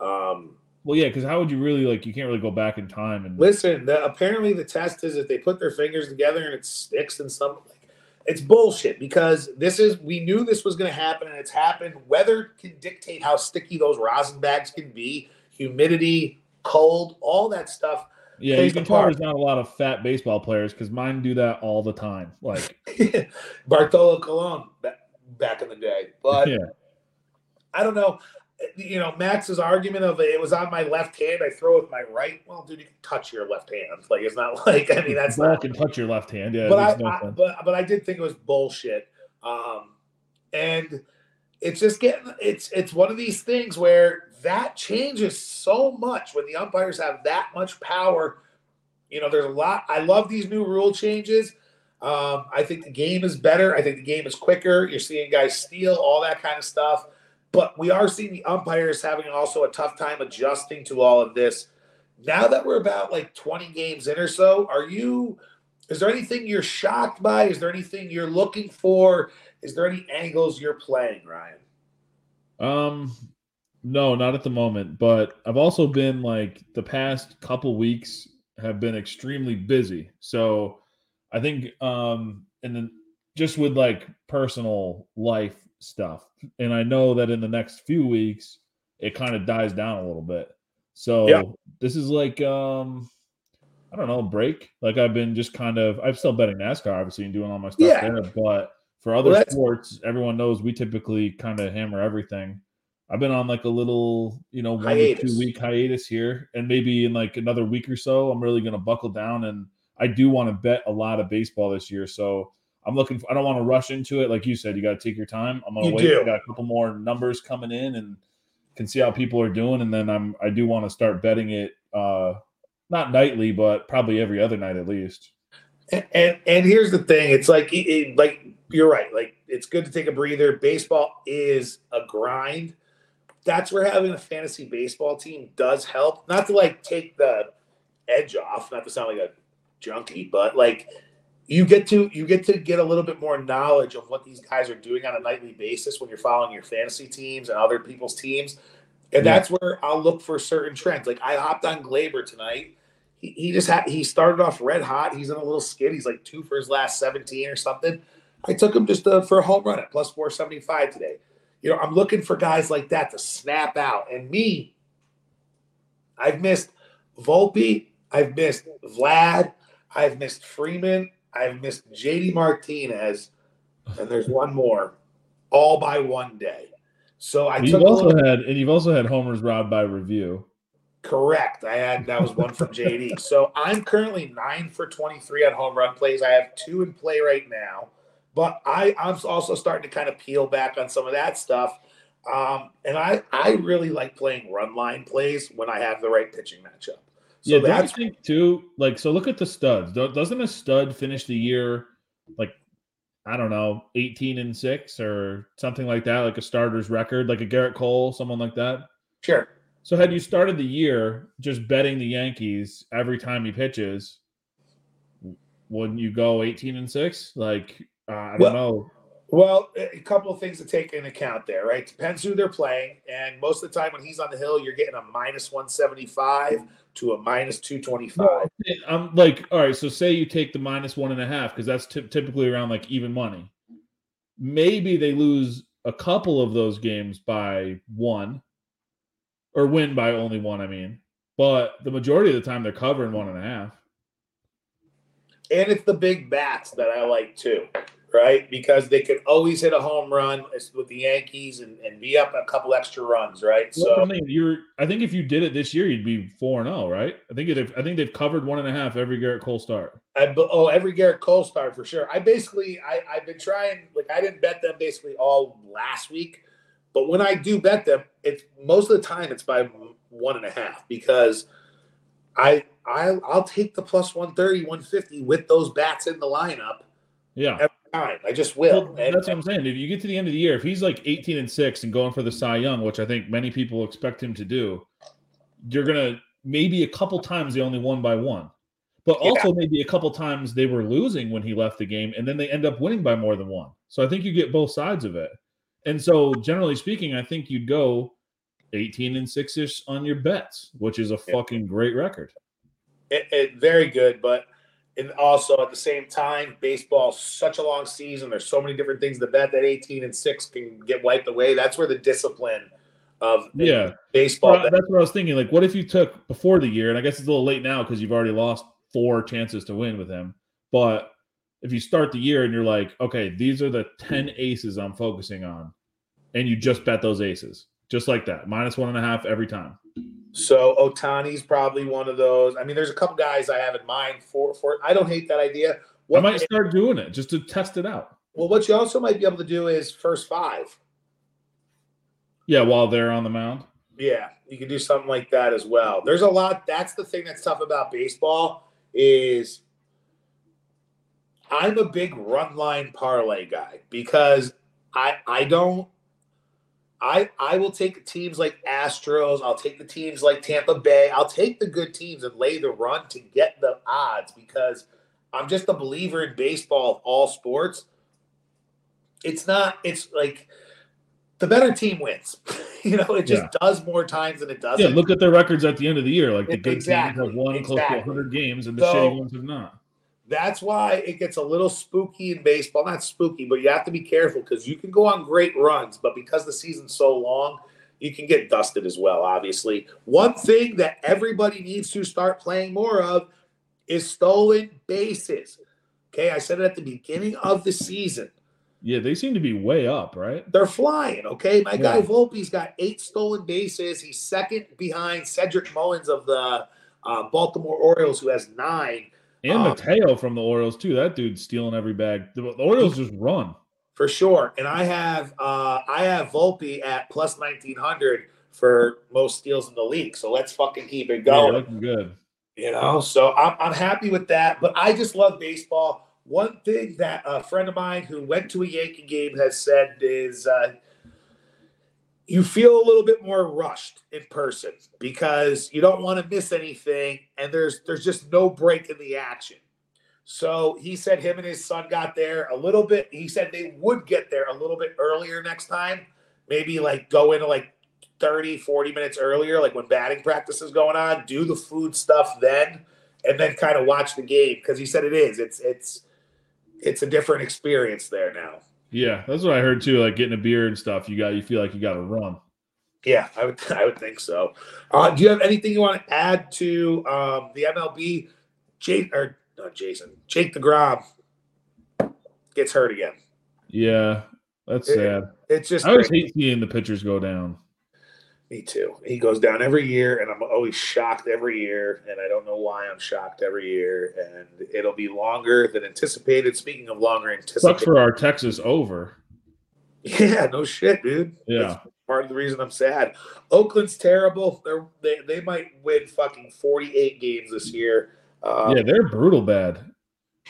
um, Well, yeah, because how would you really like? You can't really go back in time and Listen, the, apparently the test is if they put their fingers together and it sticks and some. Like, it's bullshit because this is we knew this was going to happen and it's happened. Weather can dictate how sticky those rosin bags can be, humidity, cold, all that stuff. yeah, you can tell there's not a lot of fat baseball players because mine do that all the time. Like, Bartolo Colon back, back in the day, but yeah, I don't know. You know, Max's argument of it was on my left hand. I throw with my right. Well, dude, you can touch your left hand. Like it's not like I mean that's not can touch your left hand. Yeah, but I, no I but but I did think it was bullshit. Um, and it's just getting it's it's one of these things where that changes so much when the umpires have that much power. You know, there's a lot. I love these new rule changes. Um, I think the game is better. I think the game is quicker. You're seeing guys steal, all that kind of stuff. But we are seeing the umpires having also a tough time adjusting to all of this. Now that we're about like 20 games in or so, are you is there anything you're shocked by? Is there anything you're looking for? Is there any angles you're playing, Ryan? Um, no, not at the moment. But I've also been like the past couple weeks have been extremely busy. So I think um and then just with like personal life stuff. And I know that in the next few weeks it kind of dies down a little bit. So Yeah. this is like um I don't know, break. Like I've been just kind of I'm still betting NASCAR obviously and doing all my stuff Yeah. there, but for other Well, sports, everyone knows we typically kind of hammer everything. I've been on like a little, you know, one Hiatus. two week hiatus here, and maybe in like another week or so, I'm really going to buckle down. And I do want to bet a lot of baseball this year, so I'm looking. For, I don't want to rush into it, like you said. You got to take your time. I'm You to wait. do. I got a couple more numbers coming in, and can see how people are doing, and then I'm. I do want to start betting it, uh not nightly, but probably every other night at least. And, and and here's the thing: it's like it, it- like you're right. Like it's good to take a breather. Baseball is a grind. That's where having a fantasy baseball team does help. Not to like take the edge off. Not to sound like a junkie, but like you get to you get to get a little bit more knowledge of what these guys are doing on a nightly basis when you're following your fantasy teams and other people's teams. And Yeah. that's where I'll look for certain trends. Like I hopped on Gleyber tonight he, he just had he started off red hot. He's in a little skid. He's like two for his last 17 or something. I took him just uh, for a home run at plus 475 today. You know, I'm looking for guys like that to snap out. And me, I've missed Volpe, I've missed Vlad, I've missed Freeman, I've missed JD Martinez, and there's one more, all by one day. So I You've took also had, and you've also had homers robbed by review. Correct. I had that was one from JD. So I'm currently nine for 23 on home run plays. I have two in play right now, but I, I'm also starting to kind of peel back on some of that stuff. Um, and I, I really like playing run line plays when I have the right pitching matchup. So yeah, that's think too? Like, so look at the studs. Doesn't a stud finish the year like I don't know, eighteen and six or something like that, like a starter's record, like a Gerrit Cole, someone like that? sure. So had you started the year just betting the Yankees every time he pitches, wouldn't you go eighteen and six? Like, uh, I don't Well- know. Well, a couple of things to take into account there, right? Depends who they're playing. And most of the time when he's on the hill, you're getting a minus 175 to a minus 225. I'm like, all right. So say you take the minus one and a half because that's ty- typically around like even money. Maybe they lose a couple of those games by one, or win by only one. I mean, but the majority of the time they're covering one and a half. And it's the big bats that I like too, right? Because they could always hit a home run with the Yankees and, and be up a couple extra runs, right? So I you're. I think if you did it this year, you'd be four and zero, right? I think it. I think they've covered one and a half every Gerrit Cole start. I oh every Gerrit Cole start for sure. I basically I I've been trying like I didn't bet them basically all last week, but when I do bet them, it's most of the time it's by one and a half because I I I'll take the plus 130, 150 with those bats in the lineup Yeah. every time. I just will. Well, And- that's what I'm saying. If you get to the end of the year, if he's like 18 and six and going for the Cy Young, which I think many people expect him to do, you're gonna maybe a couple times they only won by one, but Yeah. also maybe a couple times they were losing when he left the game, and then they end up winning by more than one. So I think you get both sides of it. And so generally speaking, I think you'd go 18 and six ish on your bets, which is a Yeah. fucking great record. it, it very good, but and also at the same time, baseball's such a long season. There's so many different things to bet that 18 and six can get wiped away. That's where the discipline of Yeah. baseball. That's what I was thinking. Like, what if you took before the year? And I guess it's a little late now because you've already lost four chances to win with him. But if you start the year and you're like, okay, these are the 10 hmm. aces I'm focusing on, and you just bet those aces, just like that, minus one and a half every time. So Ohtani's probably one of those. I mean, there's a couple guys I have in mind for for. I don't hate that idea. I What might start doing it just to test it out. well, what you also might be able to do is first five. Yeah, while they're on the mound. Yeah, you can do something like that as well. There's a lot. That's the thing that's tough about baseball is I'm a big run line parlay guy because I I don't I I will take teams like Astros, I'll take the teams like Tampa Bay, I'll take the good teams and lay the run to get the odds because I'm just a believer in baseball of all sports. It's not it's like the better team wins. you know, it just Yeah. does more times than it doesn't. Yeah, look at their records at the end of the year. Like the good Exactly, teams have won close to 100 games, and the So- shitty ones have not. That's why it gets a little spooky in baseball. Not spooky, but you have to be careful because you can go on great runs, but because the season's so long, you can get dusted as well, obviously. One thing that everybody needs to start playing more of is stolen bases. Okay, I said it at the beginning of the season. Yeah, they seem to be way up, right? They're flying, okay? My guy Volpe's got eight stolen bases. He's second behind Cedric Mullins of the uh, Baltimore Orioles, who has nine. And Um, Mateo from the Orioles too. That dude's stealing every bag. The, the Orioles just run. for sure. And I have uh I have Volpe at plus nineteen hundred for most steals in the league. So let's fucking keep it Yeah, going. looking good. You know, so I'm I'm happy with that. But I just love baseball. One thing that a friend of mine who went to a Yankee game has said is uh, you feel a little bit more rushed in person because you don't want to miss anything, and there's there's just no break in the action. So he said him and his son got there a little bit. He said they would get there a little bit earlier next time, maybe like go into like 30, 40 minutes earlier, like when batting practice is going on, do the food stuff then, and then kind of watch the game. Because he said it is. It's it's it's a different experience there now. Yeah, that's what I heard too. Like getting a beer and stuff. You got you feel like you got to run. Yeah, I would I would think so. Uh, do you have anything you want to add to um, the MLB? Jake or not Jason, Jake DeGrom gets hurt again. Yeah, that's Yeah. sad. It's just I always crazy. hate seeing the pitchers go down. Me too. He goes down every year, and I'm always shocked every year, and I don't know why I'm shocked every year. And it'll be longer than anticipated. Speaking of longer Sucks for our Texas over. yeah, no shit, dude. Yeah. That's part of the reason I'm sad. Oakland's terrible. They're they they might win fucking 48 games this year. Um, Yeah, they're brutal bad.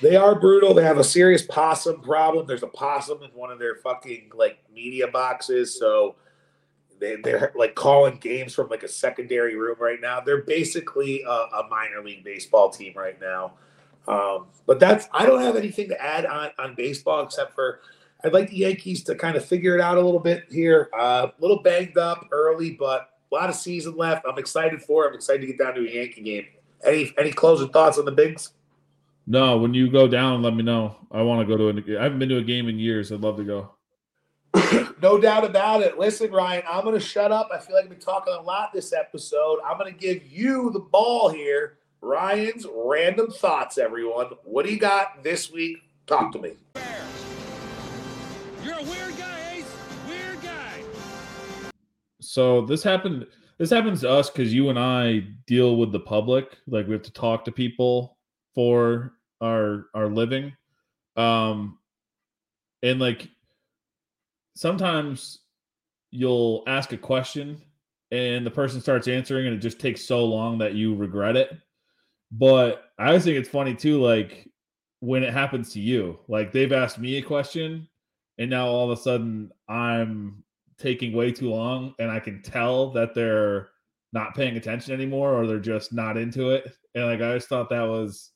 They are brutal. They have a serious possum problem. There's a possum in one of their fucking like media boxes. So they, they're like calling games from like a secondary room right now. They're basically a, a minor league baseball team right now. Um, but that's I don't have anything to add on on baseball except for I'd like the Yankees to kind of figure it out a little bit here. Uh, a little banged up early, but a lot of season left. I'm excited for. I'm excited to get down to a Yankee game. Any any closing thoughts on the bigs? No, when you go down, let me know. I want to go to a. I haven't been to a game in years. I'd love to go. No doubt about it. Listen, Ryan, I'm going to shut up. I feel like I've been talking a lot this episode. I'm going to give you the ball here. Ryan's random thoughts, everyone. What do you got this week? Talk to me. You're a weird guy, Ace. Weird guy. So this happened. This happens to us because you and I deal with the public. Like we have to talk to people for our our living, um, and like sometimes you'll ask a question and the person starts answering and it just takes so long that you regret it. But I always think it's funny too, like when it happens to you. Like they've asked me a question and now all of a sudden I'm taking way too long and I can tell that they're not paying attention anymore or they're just not into it. And like I just thought that was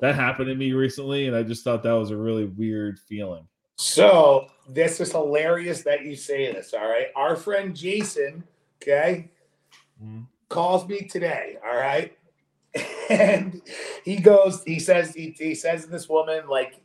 that happened to me recently and I just thought that was a really weird feeling. So, this is hilarious that you say this. All right. Our friend Jason, okay, Mhm. calls me today. All right. And he goes, he says, he, he says to this woman, like,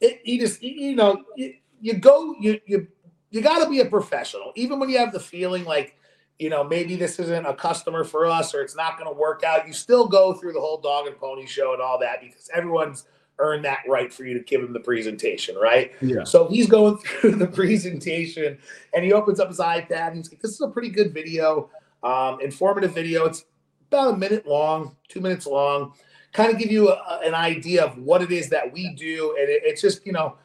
it, he just, you know, you, you go, you, you, you got to be a professional, even when you have the feeling like, you know, maybe this isn't a customer for us or it's not going to work out. You still go through the whole dog and pony show and all that because everyone's earned that right for you to give him the presentation, right? Yeah. So he's going through the presentation and he opens up his iPad and he's like, This is a pretty good video, um, informative video. It's about a minute long, two minutes long, kind of give you a, an idea of what it is that we do. And it, it's just, you know,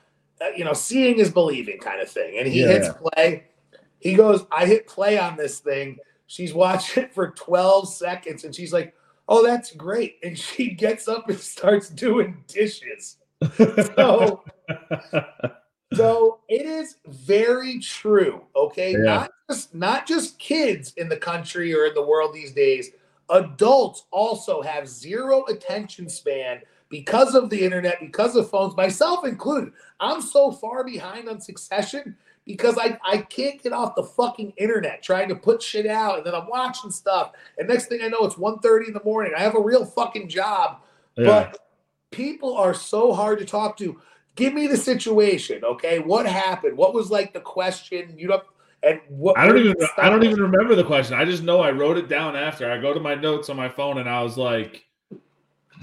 uh, you know, seeing is believing kind of thing. And he Yeah. hits play. He goes, I hit play on this thing She's watching it for 12 seconds and she's like, "Oh, that's great." And she gets up and starts doing dishes. So so it is very true, okay? Yeah. Not just not just kids in the country or in the world these days. Adults also have zero attention span because of the internet, because of phones, myself included. I'm so far behind on succession because I, I can't get off the fucking internet trying to put shit out and then I'm watching stuff. And next thing I know, it's 1.30 in the morning. I have a real fucking job. yeah. But people are so hard to talk to. Give me the situation, okay? What happened? What was like the question? You don't and what I don't even I don't even remember the question. I just know I wrote it down after. I go to my notes on my phone and I was like,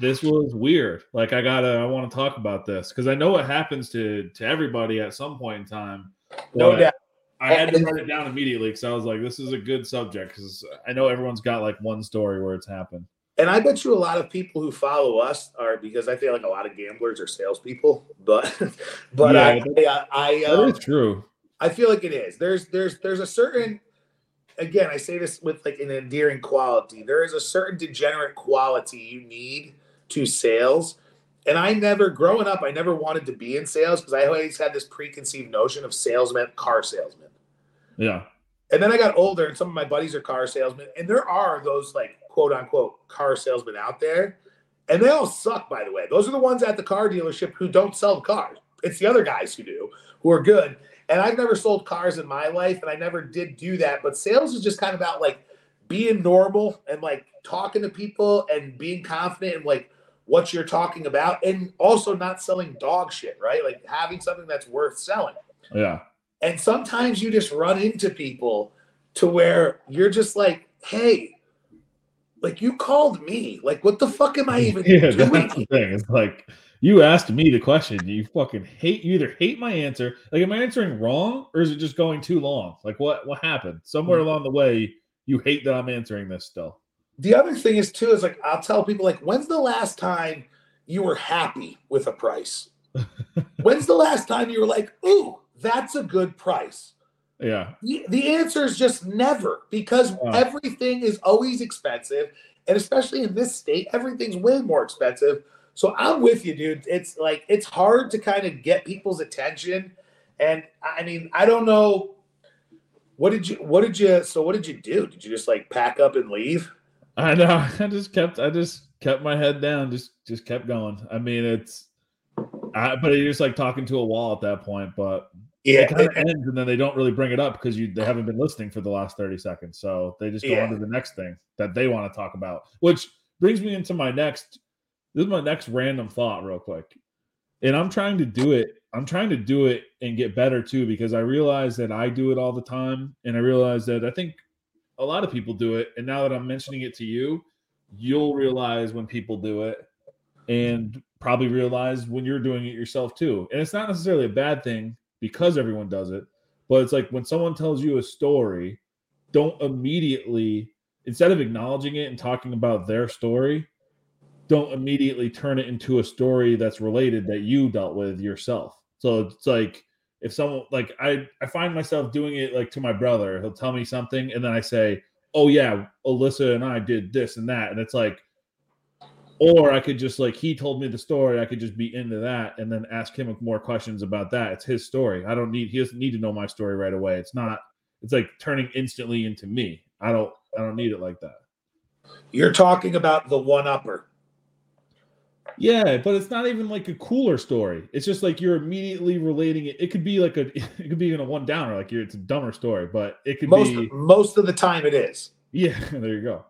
this was weird. Like I gotta I want to talk about this because I know it happens to to everybody at some point in time. No doubt. I had to write it down immediately because I was like, this is a good subject because I know everyone's got like one story where it's happened. And I bet you a lot of people who follow us are because I feel like a lot of gamblers are salespeople, but but Yeah, I I, I, That um, is true. I feel like it is. There's there's there's a certain again, I say this with like an endearing quality. There is a certain degenerate quality you need to sales. And I never growing up, I never wanted to be in sales because I always had this preconceived notion of salesmen, car salesmen. Yeah. And then I got older, and some of my buddies are car salesmen, and there are those like quote unquote car salesmen out there, and they all suck. By the way, those are the ones at the car dealership who don't sell the cars. It's the other guys who do, who are good. And I've never sold cars in my life, and I never did do that. But sales is just kind of about like being normal and like talking to people and being confident and like what you're talking about, and also not selling dog shit, right? Like having something that's worth selling. Yeah. And sometimes you just run into people to where you're just like, hey, like you called me. Like, what the fuck am I even Yeah, doing? that's the thing. It's like you asked me the question. You fucking hate. You either hate my answer. Like, am I answering wrong, or is it just going too long? Like, what what happened? Somewhere hmm. along the way, you hate that I'm answering this still. The other thing is too is like I'll tell people like, when's the last time you were happy with a price? when's the last time you were like, ooh, that's a good price? Yeah. The, the answer is just never because Yeah. everything is always expensive. And especially in this state, everything's way more expensive. So I'm with you, dude. It's like it's hard to kind of get people's attention. And I mean, I don't know. What did you what did you so what did you do? Did you just like pack up and leave? I know. I just kept. I just kept my head down. Just just kept going. I mean, it's. I, but you're just like talking to a wall at that point. But Yeah. it kind of ends, and then they don't really bring it up because you they haven't been listening for the last thirty seconds. So they just go Yeah. on to the next thing that they want to talk about, which brings me into my next. This is my next random thought, real quick, and I'm trying to do it. I'm trying to do it and get better too because I realize that I do it all the time, and I realize that I think a lot of people do it. And now that I'm mentioning it to you, you'll realize when people do it, and probably realize when you're doing it yourself too. And it's not necessarily a bad thing because everyone does it, but it's like when someone tells you a story, don't immediately instead of acknowledging it and talking about their story, don't immediately turn it into a story that's related that you dealt with yourself. So it's like if someone like I I find myself doing it like to my brother, he'll tell me something and then I say, "Oh yeah, Alyssa and I did this and that." And it's like or I could just like he told me the story, I could just be into that and then ask him more questions about that. It's his story. I don't need he doesn't need to know my story right away. It's not it's like turning instantly into me. I don't I don't need it like that. You're talking about the one upper. Yeah, but it's not even like a cooler story. It's just like you're immediately relating it. It could be like a it could be even a one downer, like you're it's a dumber story, but it could Most be most of the time it is. yeah, there you go.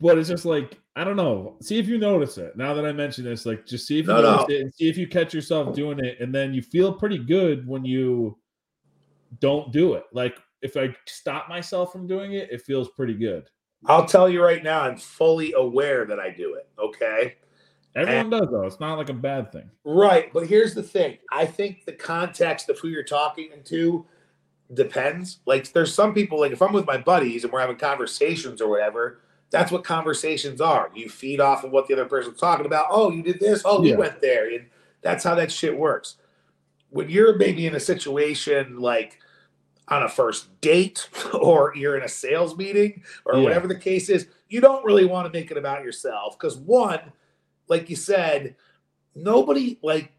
But it's just like I don't know. See if you notice it. Now that I mention this, like just see if you No, notice no. it and see if you catch yourself doing it, and then you feel pretty good when you don't do it. Like if I stop myself from doing it, it feels pretty good. I'll tell you right now, I'm fully aware that I do it. Okay. Everyone does though. It's not like a bad thing. Right. But here's the thing I think the context of who you're talking to depends. Like, there's some people, like, if I'm with my buddies and we're having conversations or whatever, that's what conversations are. You feed off of what the other person's talking about. Oh, you did this. Oh, Yeah. you went there. And that's how that shit works. When you're maybe in a situation like, on a first date or you're in a sales meeting or Yeah. whatever the case is, you don't really want to make it about yourself because one, like you said, nobody like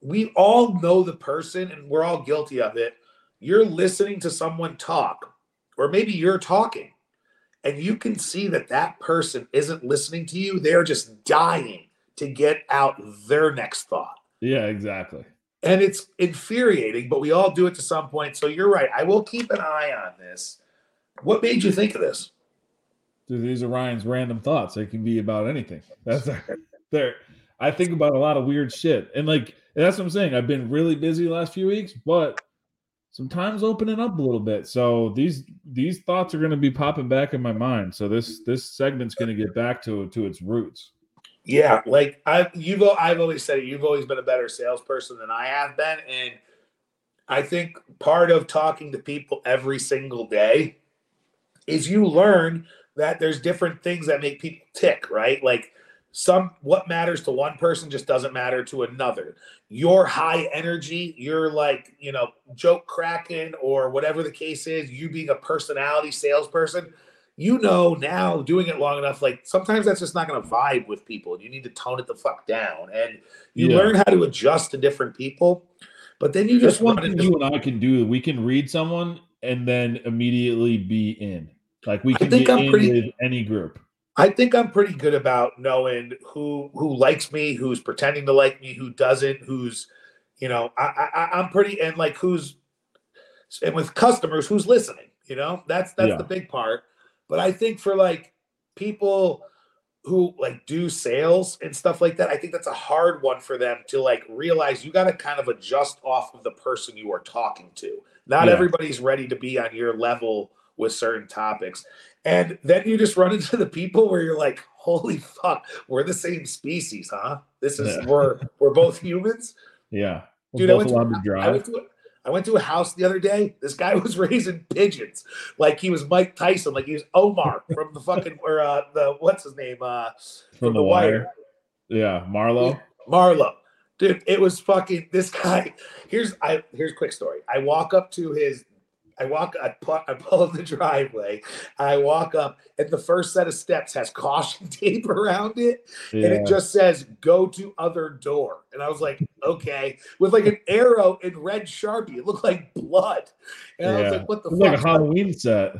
we all know the person and we're all guilty of it. You're listening to someone talk, or maybe you're talking, and you can see that that person isn't listening to you. They're just dying to get out their next thought. Yeah, exactly. And it's infuriating, but we all do it to some point. So you're right. I will keep an eye on this. What made you think of this? Dude, these are Ryan's random thoughts. They can be about anything. That's there. I think about a lot of weird shit, and like and that's what I'm saying. I've been really busy the last few weeks, but sometimes opening up a little bit. So these these thoughts are going to be popping back in my mind. So this this segment's going to get back to to its roots. Yeah, like I've you've I've always said it. You've always been a better salesperson than I have been, and I think part of talking to people every single day is you learn that there's different things that make people tick, right? Like some what matters to one person just doesn't matter to another. Your high energy, you're like, you know, joke cracking or whatever the case is, you being a personality salesperson, you know now doing it long enough, like sometimes that's just not gonna vibe with people. You need to tone it the fuck down. And you Yeah. learn how to adjust to different people. But then you That's just thing into you and I can do. We can read someone and then immediately be in. Like we I can think get I'm in pretty- with any group. I think I'm pretty good about knowing who who likes me, who's pretending to like me, who doesn't, who's, you know, I, I I'm pretty and like who's and with customers who's listening. You know, that's that's Yeah. the big part. But I think for like people who like do sales and stuff like that, I think that's a hard one for them to like realize you got to kind of adjust off of the person you are talking to. Not Yeah. everybody's ready to be on your level with certain topics. And then you just run into the people where you're like, holy fuck, we're the same species, huh? This is Yeah. we're we're both humans. Yeah. We're Dude, I went, to, allowed to I went to a- I went to a house the other day. This guy was raising pigeons like he was Mike Tyson, like he was Omar from the fucking or uh the what's his name? Uh From the wire. Yeah, Marlo. Marlo. Dude, it was fucking this guy. Here's I here's a quick story. I walk up to his I walk I pull, I pull up the driveway. I walk up and the first set of steps has caution tape around it and it just says go to other door. And I was like, okay, with like an arrow in red sharpie. It looked like blood. And I was Yeah. like, what the It's like a? Halloween set.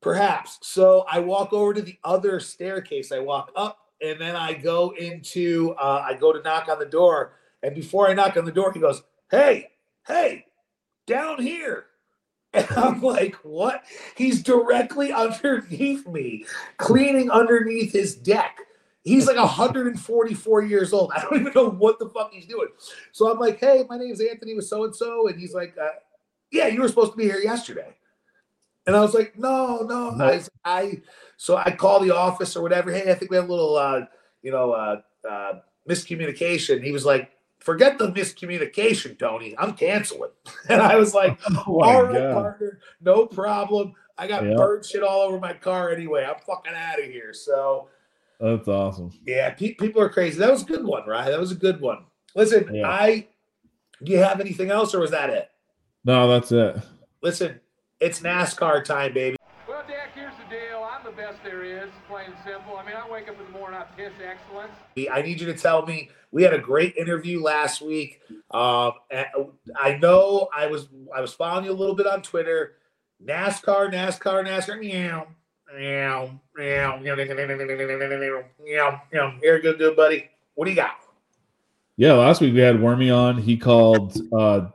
Perhaps. So I walk over to the other staircase. I walk up and then I go into uh, I go to knock on the door. And before I knock on the door, he goes, Hey, hey, down here. And I'm like, what? He's directly underneath me, cleaning underneath his deck. He's like 144 years old. I don't even know what the fuck he's doing. So I'm like, hey, my name's Anthony with so and so. And he's like, uh, yeah, you were supposed to be here yesterday. And I was like, no, no. No. I, I, so I call the office or whatever. Hey, I think we have a little, uh, you know, uh, uh, miscommunication. He was like, forget the miscommunication, Tony. I'm canceling. And I was like, Oh all right, God. partner, no problem. I got Yeah. bird shit all over my car anyway. I'm fucking out of here. So That's awesome. yeah, pe- people are crazy. That was a good one, right? That was a good one. Listen, Yeah. I do you have anything else or was that it? No, that's it. Listen, it's NASCAR time, baby the best there is, plain and simple. I mean, I wake up in the morning, I piss excellence. I need you to tell me. We had a great interview last week. Um, I know I was I was following you a little bit on Twitter. NASCAR, NASCAR, NASCAR. Yeah, meow, meow, meow, meow. Here, good, good, buddy. What do you got? Yeah, last week we had Wormy on. He called. uh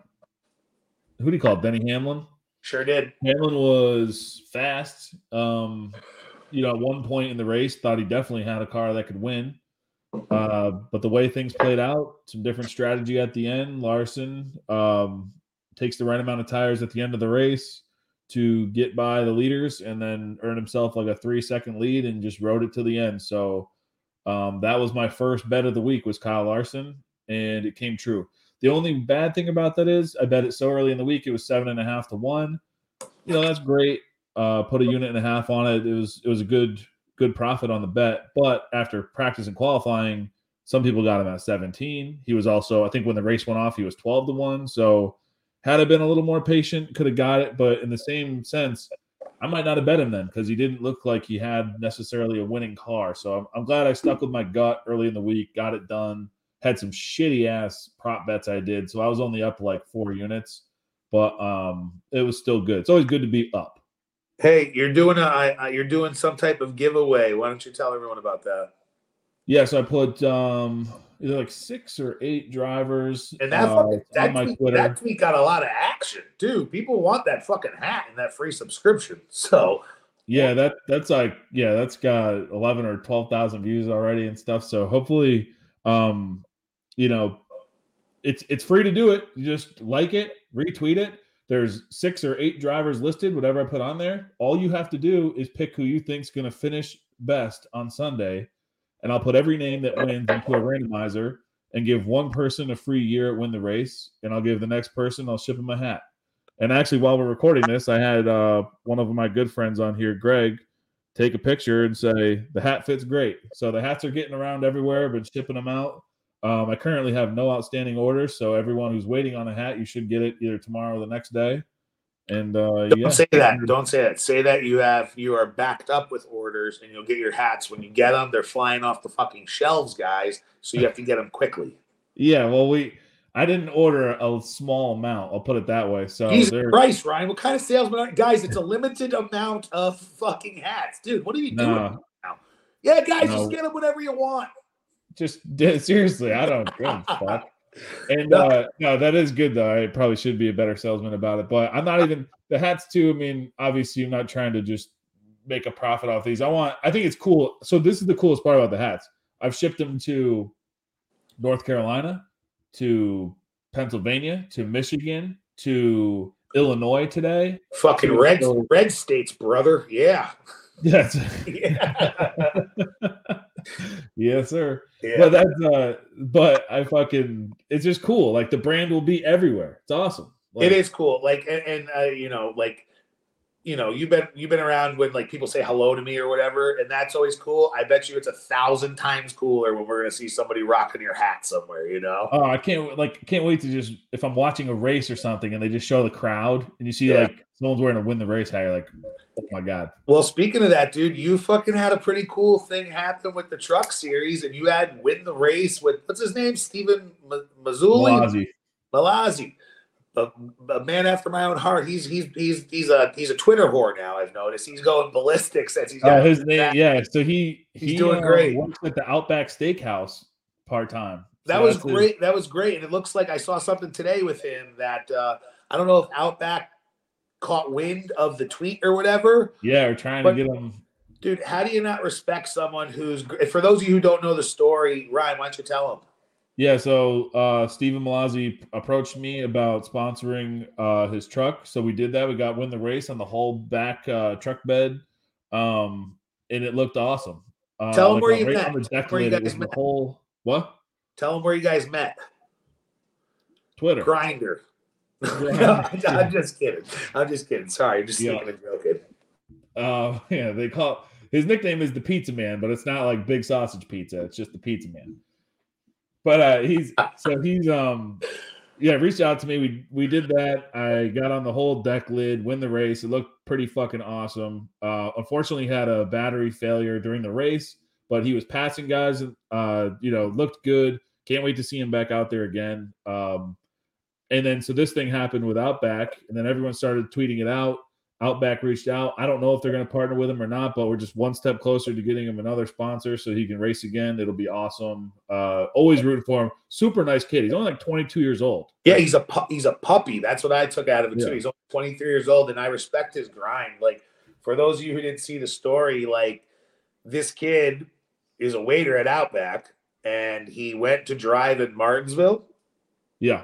Who did he call? Denny Hamlin. Sure did. Hamlin was fast. Um, you know, at one point in the race, thought he definitely had a car that could win. Uh, but the way things played out, some different strategy at the end. Larson um, takes the right amount of tires at the end of the race to get by the leaders and then earn himself like a three second lead and just rode it to the end. So um, that was my first bet of the week was Kyle Larson, and it came true. The only bad thing about that is I bet it so early in the week it was seven and a half to one. You know that's great. Uh, put a unit and a half on it. It was it was a good good profit on the bet. But after practice and qualifying, some people got him at 17. He was also I think when the race went off he was 12 to one. So Had I been a little more patient, could have got it. But in the same sense, I might not have bet him then because he didn't look like he had necessarily a winning car. So I'm, I'm glad I stuck with my gut early in the week, got it done. Had some shitty ass prop bets I did, so I was only up like four units, but um, it was still good. It's always good to be up. Hey, you're doing a I- you're doing some type of giveaway. Why don't you tell everyone about that? Yeah, so I put um either like six or eight drivers And that uh, fucking that tweet, Twitter. that tweet got a lot of action, dude. People want that fucking hat and that free subscription. So Yeah, that that's like yeah, that's got eleven or twelve thousand views already and stuff. So hopefully, um, you know, it's it's free to do it. You just like it, retweet it. There's six or eight drivers listed, whatever I put on there. All you have to do is pick who you think's going to finish best on Sunday, and I'll put every name that wins into a randomizer and give one person a free year at win the race, and I'll give the next person I'll ship him a hat. And actually, while we're recording this, I had uh, one of my good friends on here, Greg, take a picture and say the hat fits great. So the hats are getting around everywhere, I've been shipping them out. Um, I currently have no outstanding orders, so everyone who's waiting on a hat, you should get it either tomorrow or the next day. And uh, don't yeah, say that. Don't say that. Say that you have you are backed up with orders and you'll get your hats when you get them. They're flying off the fucking shelves, guys. So you have to get them quickly. yeah. Well, we I didn't order a small amount. I'll put it that way. So Jesus Christ, Ryan. What kind of salesman are guys? It's a limited amount of fucking hats, dude. What are you doing? Yeah, guys, No. just get them whatever you want. Just seriously, I don't give a fuck. And No. uh, no, that is good though. I probably should be a better salesman about it, but I'm not even the hats too. I mean, obviously, I'm not trying to just make a profit off these. I want. I think it's cool. So this is the coolest part about the hats. I've shipped them to North Carolina, to Pennsylvania, to Michigan, to Illinois today. Fucking red red states, brother. Yeah. Yes, yeah. Yes, sir. Yeah. But that's uh but I fucking it's just cool. Like the brand will be everywhere. It's awesome. Like, it is cool. Like and, and uh, you know, like you know, you've been you've been around when like people say hello to me or whatever, and that's always cool. I bet you it's a thousand times cooler when we're gonna see somebody rocking your hat somewhere, you know? Oh, I can't like can't wait to just if I'm watching a race or something and they just show the crowd and you see Yeah. like someone's wearing a win the race hat, you're like, oh my god. Well, speaking of that, dude, you fucking had a pretty cool thing happen with the truck series, and you had win the race with what's his name, Stephen Ma- Mazzulli, Mallozzi. Mallozzi, a, a man after my own heart. He's he's he's he's a he's a Twitter whore now. I've noticed he's going ballistic since he's got his name, that. yeah. So he He's he doing uh, great. works at the Outback Steakhouse part time. That was great. That was great, and it looks like I saw something today with him that uh, I don't know if Outback caught wind of the tweet or whatever. Yeah, we're trying But- to get him. Dude, how do you not respect someone who's for those of you who don't know the story, Ryan, why don't you tell them? Yeah, so uh Stephen Mallozzi approached me about sponsoring uh his truck. So we did that. We got win the race on the whole back uh truck bed. Um and it looked awesome. Uh, Tell 'em where you right met. on the deck Where you guys met. whole what? Tell them where you guys met. Twitter. Grindr. no, Grindr. I'm just kidding. I'm just kidding. Sorry, I'm just Yeah. thinking joking. Uh yeah, they call his nickname is the Pizza Man, but it's not like big sausage pizza, it's just the Pizza Man. But uh he's so he's um yeah, reached out to me. We we did that. I got on the whole deck lid, win the race. It looked pretty fucking awesome. Uh unfortunately had a battery failure during the race, but he was passing guys uh you know, looked good. Can't wait to see him back out there again. Um and then so this thing happened with Outback, and then everyone started tweeting it out. Outback reached out. I don't know if they're going to partner with him or not, but we're just one step closer to getting him another sponsor so he can race again. It'll be awesome. Uh, always rooting for him. Super nice kid. He's only like 22 years old. Yeah, he's a pu- he's a puppy. That's what I took out of it Yeah. too. He's only 23 years old, and I respect his grind. Like for those of you who didn't see the story, like this kid is a waiter at Outback, and he went to drive in Martinsville. Yeah.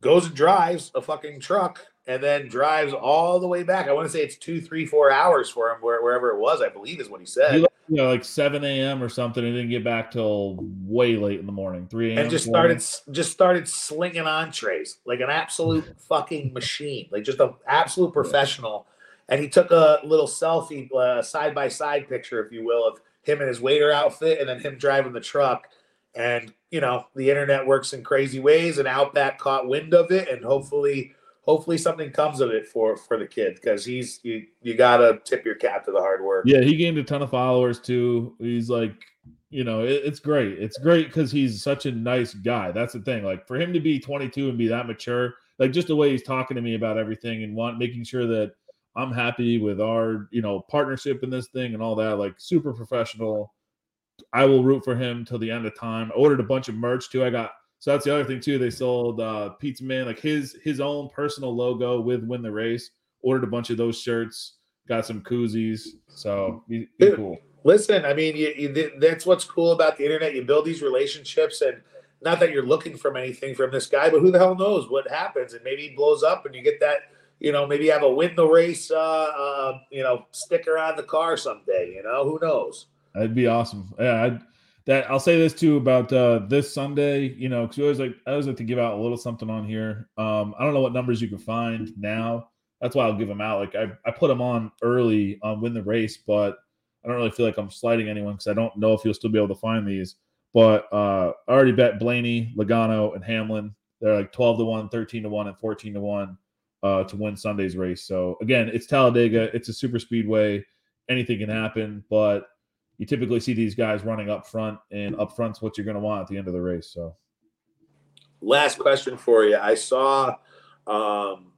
goes and drives a fucking truck and then drives all the way back. I want to say it's two, three, four hours for him, where, wherever it was, I believe is what he said. He left, you know, like 7 a.m. or something and didn't get back till way late in the morning, 3 a.m. and just started just started slinging entrees like an absolute fucking machine, like just an absolute professional. And he took a little selfie, side by side picture, if you will, of him in his waiter outfit and then him driving the truck. And you know, the internet works in crazy ways, and Outback caught wind of it, and hopefully hopefully something comes of it for for the kid because he's you you gotta tip your cap to the hard work. Yeah, he gained a ton of followers too. He's like, you know, it, it's great. It's great because he's such a nice guy. That's the thing. Like for him to be 22 and be that mature, like just the way he's talking to me about everything and want making sure that I'm happy with our, you know, partnership in this thing and all that. Like super professional. I will root for him till the end of time. I ordered a bunch of merch too. I got so that's the other thing too. They sold uh Pizza Man like his his own personal logo with win the race. Ordered a bunch of those shirts. Got some koozies. So be, be Dude, cool. Listen, I mean, you, you, that's what's cool about the internet. You build these relationships, and not that you're looking from anything from this guy, but who the hell knows what happens? And maybe he blows up, and you get that. You know, maybe you have a win the race, uh, uh, you know, sticker on the car someday. You know, who knows? That'd be awesome. Yeah, I'd, that I'll say this too about uh, this Sunday. You know, because we always like I always like to give out a little something on here. Um, I don't know what numbers you can find now. That's why I'll give them out. Like I, I put them on early on win the race, but I don't really feel like I'm sliding anyone because I don't know if you'll still be able to find these. But uh, I already bet Blaney, Logano, and Hamlin. They're like 12 to 1, 13 to 1, and 14 to 1 uh, to win Sunday's race. So again, it's Talladega. It's a super speedway. Anything can happen, but you typically see these guys running up front, and up front's what you're going to want at the end of the race. So Last question for you. I saw um,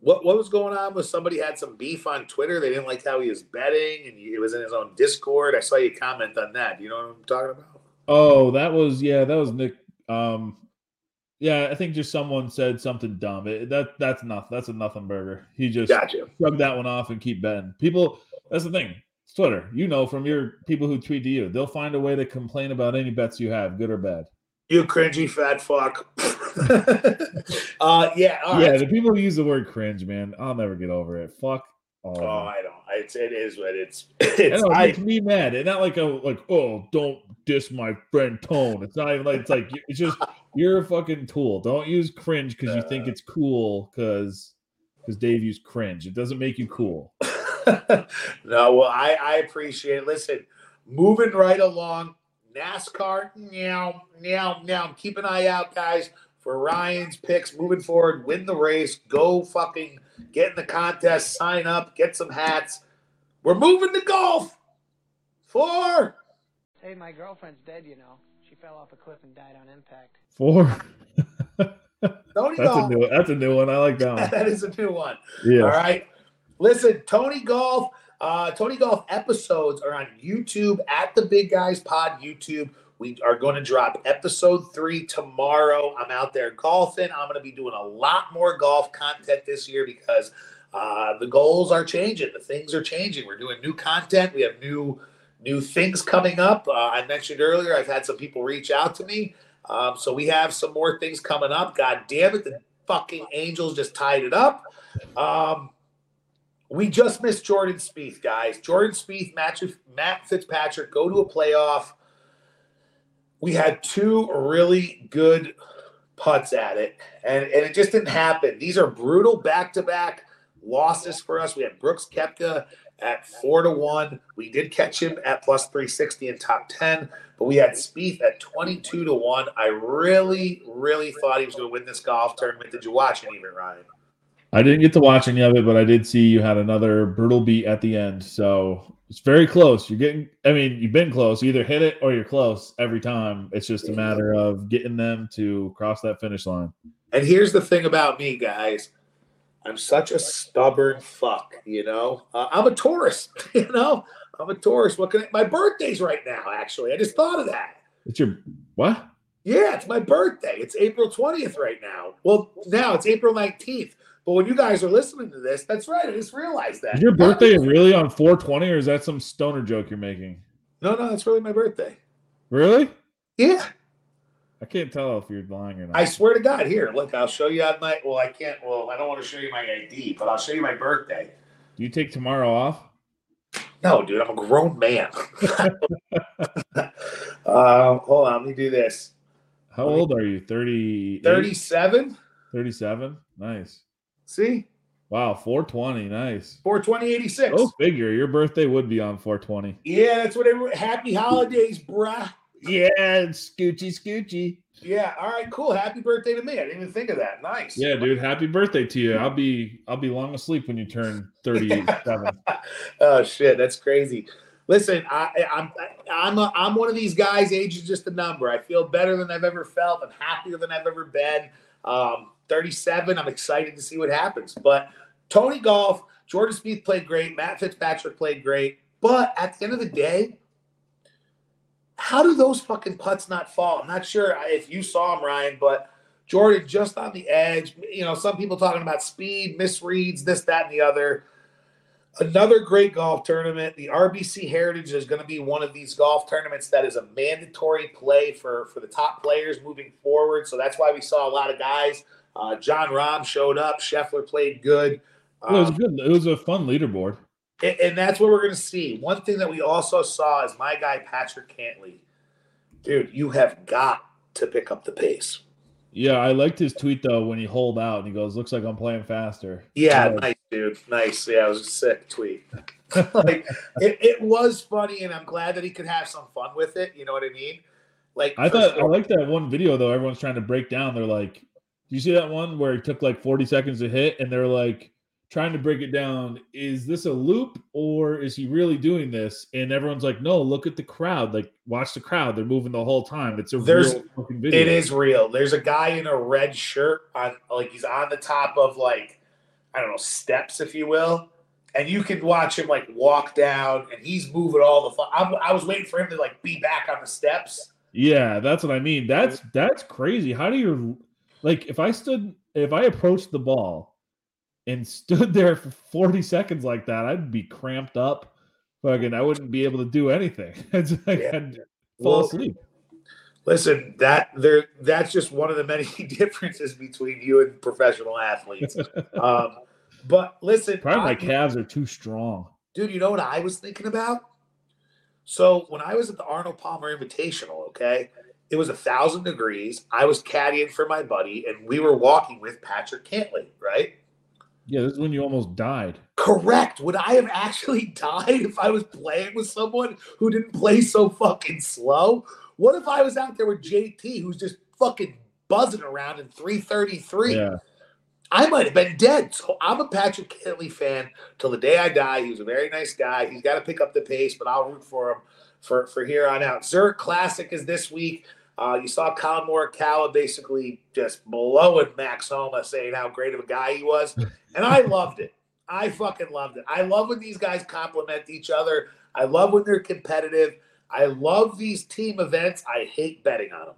what what was going on with somebody had some beef on Twitter. They didn't like how he was betting, and it was in his own Discord. I saw you comment on that. You know what I'm talking about? Oh, that was yeah, that was Nick. Um, yeah, I think just someone said something dumb. It, that that's nothing. That's a nothing burger. He just Gotcha. shrug that one off and keep betting. People, that's the thing. It's Twitter. You know from your people who tweet to you, they'll find a way to complain about any bets you have, good or bad. You cringy fat fuck. uh, yeah. all yeah, right. the people who use the word cringe, man, I'll never get over it. Fuck all. Oh. I don't. It's it is what it's. It's know, it I, makes me mad. And not like a like, oh, don't diss my friend Tone. It's not even like it's like it's just you're a fucking tool. Don't use cringe because you Uh. think it's cool because because Dave used cringe. It doesn't make you cool. no, well, I I appreciate. It. Listen, moving right along. NASCAR, now, now, now. Keep an eye out, guys, for Ryan's picks moving forward. Win the race. Go fucking get in the contest. Sign up. Get some hats. We're moving to golf. Four. Hey, my girlfriend's dead, you know. She fell off a cliff and died on impact. Four. Tony That's a new that's a new one. I like that one. that is a new one. Yeah. All right. Listen, Tony Golf, uh, Tony Golf episodes are on YouTube at the Big Guys Pod YouTube. We are going to drop episode three tomorrow. I'm out there golfing. I'm going to be doing a lot more golf content this year because uh, the goals are changing. The things are changing. We're doing new content. We have new new things coming up. Uh, I mentioned earlier. I've had some people reach out to me. Um, so we have some more things coming up. God damn it, the fucking Angels just tied it up. Um, we just missed Jordan Spieth, guys. Jordan Spieth, Matt, Fitzpatrick go to a playoff. We had two really good putts at it, and, and it just didn't happen. These are brutal back to back losses for us. We had Brooks Koepka at four to one. We did catch him at plus 360 in top 10, but we had Spieth at 22 to one. I really, really thought he was going to win this golf tournament. Did you watch it even, Ryan? I didn't get to watch any of it, but I did see you had another brutal beat at the end. So it's very close. You're getting, I mean, you've been close. You either hit it or you're close every time. It's just a matter of getting them to cross that finish line. And here's the thing about me, guys. I'm such a stubborn fuck, you know. Uh, I'm a Taurus, you know. I'm a Taurus. What can I, my birthday's right now? Actually, I just thought of that. It's your what? Yeah, it's my birthday. It's April 20th right now. Well, now it's April 19th. But when you guys are listening to this, that's right. I just realized that. Is your birthday really on 420 or is that some stoner joke you're making? No, no, that's really my birthday. Really? Yeah, I can't tell if you're lying or not. I swear to God. Here, look, I'll show you on my. Well, I can't. Well, I don't want to show you my ID, but I'll show you my birthday. Do you take tomorrow off? No, dude, I'm a grown man. uh, hold on, let me do this. How old are you? 30 37. 37? Nice. See, Wow, 420. Nice. 420, 86. Go figure. Your birthday would be on 420. Yeah, that's what everyone. Happy holidays, bruh. Yeah, it's Scoochie Scoochie. Yeah. All right. Cool. Happy birthday to me. I didn't even think of that. Nice. Yeah, dude. Happy birthday to you. I'll be I'll be long asleep when you turn 37. oh shit, that's crazy. Listen, I, I'm I'm a, I'm one of these guys. Age is just a number. I feel better than I've ever felt. I'm happier than I've ever been. Um, 37. I'm excited to see what happens. But Tony Golf, Jordan Spieth played great. Matt Fitzpatrick played great. But at the end of the day, how do those fucking putts not fall? I'm not sure if you saw them, Ryan, but Jordan just on the edge. You know, some people talking about speed, misreads, this, that, and the other. Another great golf tournament. The RBC Heritage is going to be one of these golf tournaments that is a mandatory play for for the top players moving forward. So that's why we saw a lot of guys. Uh, Jon Rahm showed up. Scheffler played good. it was Um, good. It was a fun leaderboard. and, and that's what we're going to see. One thing that we also saw is my guy Patrick Cantlay. Dude, you have got to pick up the pace. Yeah, I liked his tweet though when he holed out and he goes, "Looks like I'm playing faster." Yeah, nice, dude. Nice. Yeah, it was a sick tweet. like it, it was funny, and I'm glad that he could have some fun with it. You know what I mean? Like I thought I like that one video though. Everyone's trying to break down. They're like, "Do you see that one where it took like 40 seconds to hit?" And they're like trying to break it down. Is this a loop or is he really doing this? And everyone's like, "No, look at the crowd. Like, watch the crowd. They're moving the whole time. It's a There's- real fucking video." It is real. There's a guy in a red shirt on like he's on the top of like I don't know steps, if you will, and you can watch him like walk down, and he's moving all the. I'm, I was waiting for him to like be back on the steps. Yeah, that's what I mean. That's that's crazy. How do you like if I stood if I approached the ball and stood there for 40 seconds like that, I'd be cramped up. Fucking I wouldn't be able to do anything. It's like Yeah. I'd fall Well, asleep. Listen, that there that's just one of the many differences between you and professional athletes. um, but listen, Probably my I- calves are too strong. Dude, you know what I was thinking about? So when I was at the Arnold Palmer Invitational, okay, it was a thousand degrees. I was caddying for my buddy, and we were walking with Patrick Cantlay, right? Yeah, this is when you almost died. Correct. Would I have actually died if I was playing with someone who didn't play so fucking slow? What if I was out there with JT, who's just fucking buzzing around in 333? Yeah. I might have been dead. So I'm a Patrick Cantlay fan till the day I die. He was a very nice guy. He's got to pick up the pace, but I'll root for him for, for here on out. Zurich Classic is this week. Uh, you saw Collin Morikawa basically just blowing Max Homa, saying how great of a guy he was, and I loved it. I fucking loved it. I love when these guys compliment each other. I love when they're competitive. I love these team events. I hate betting on them.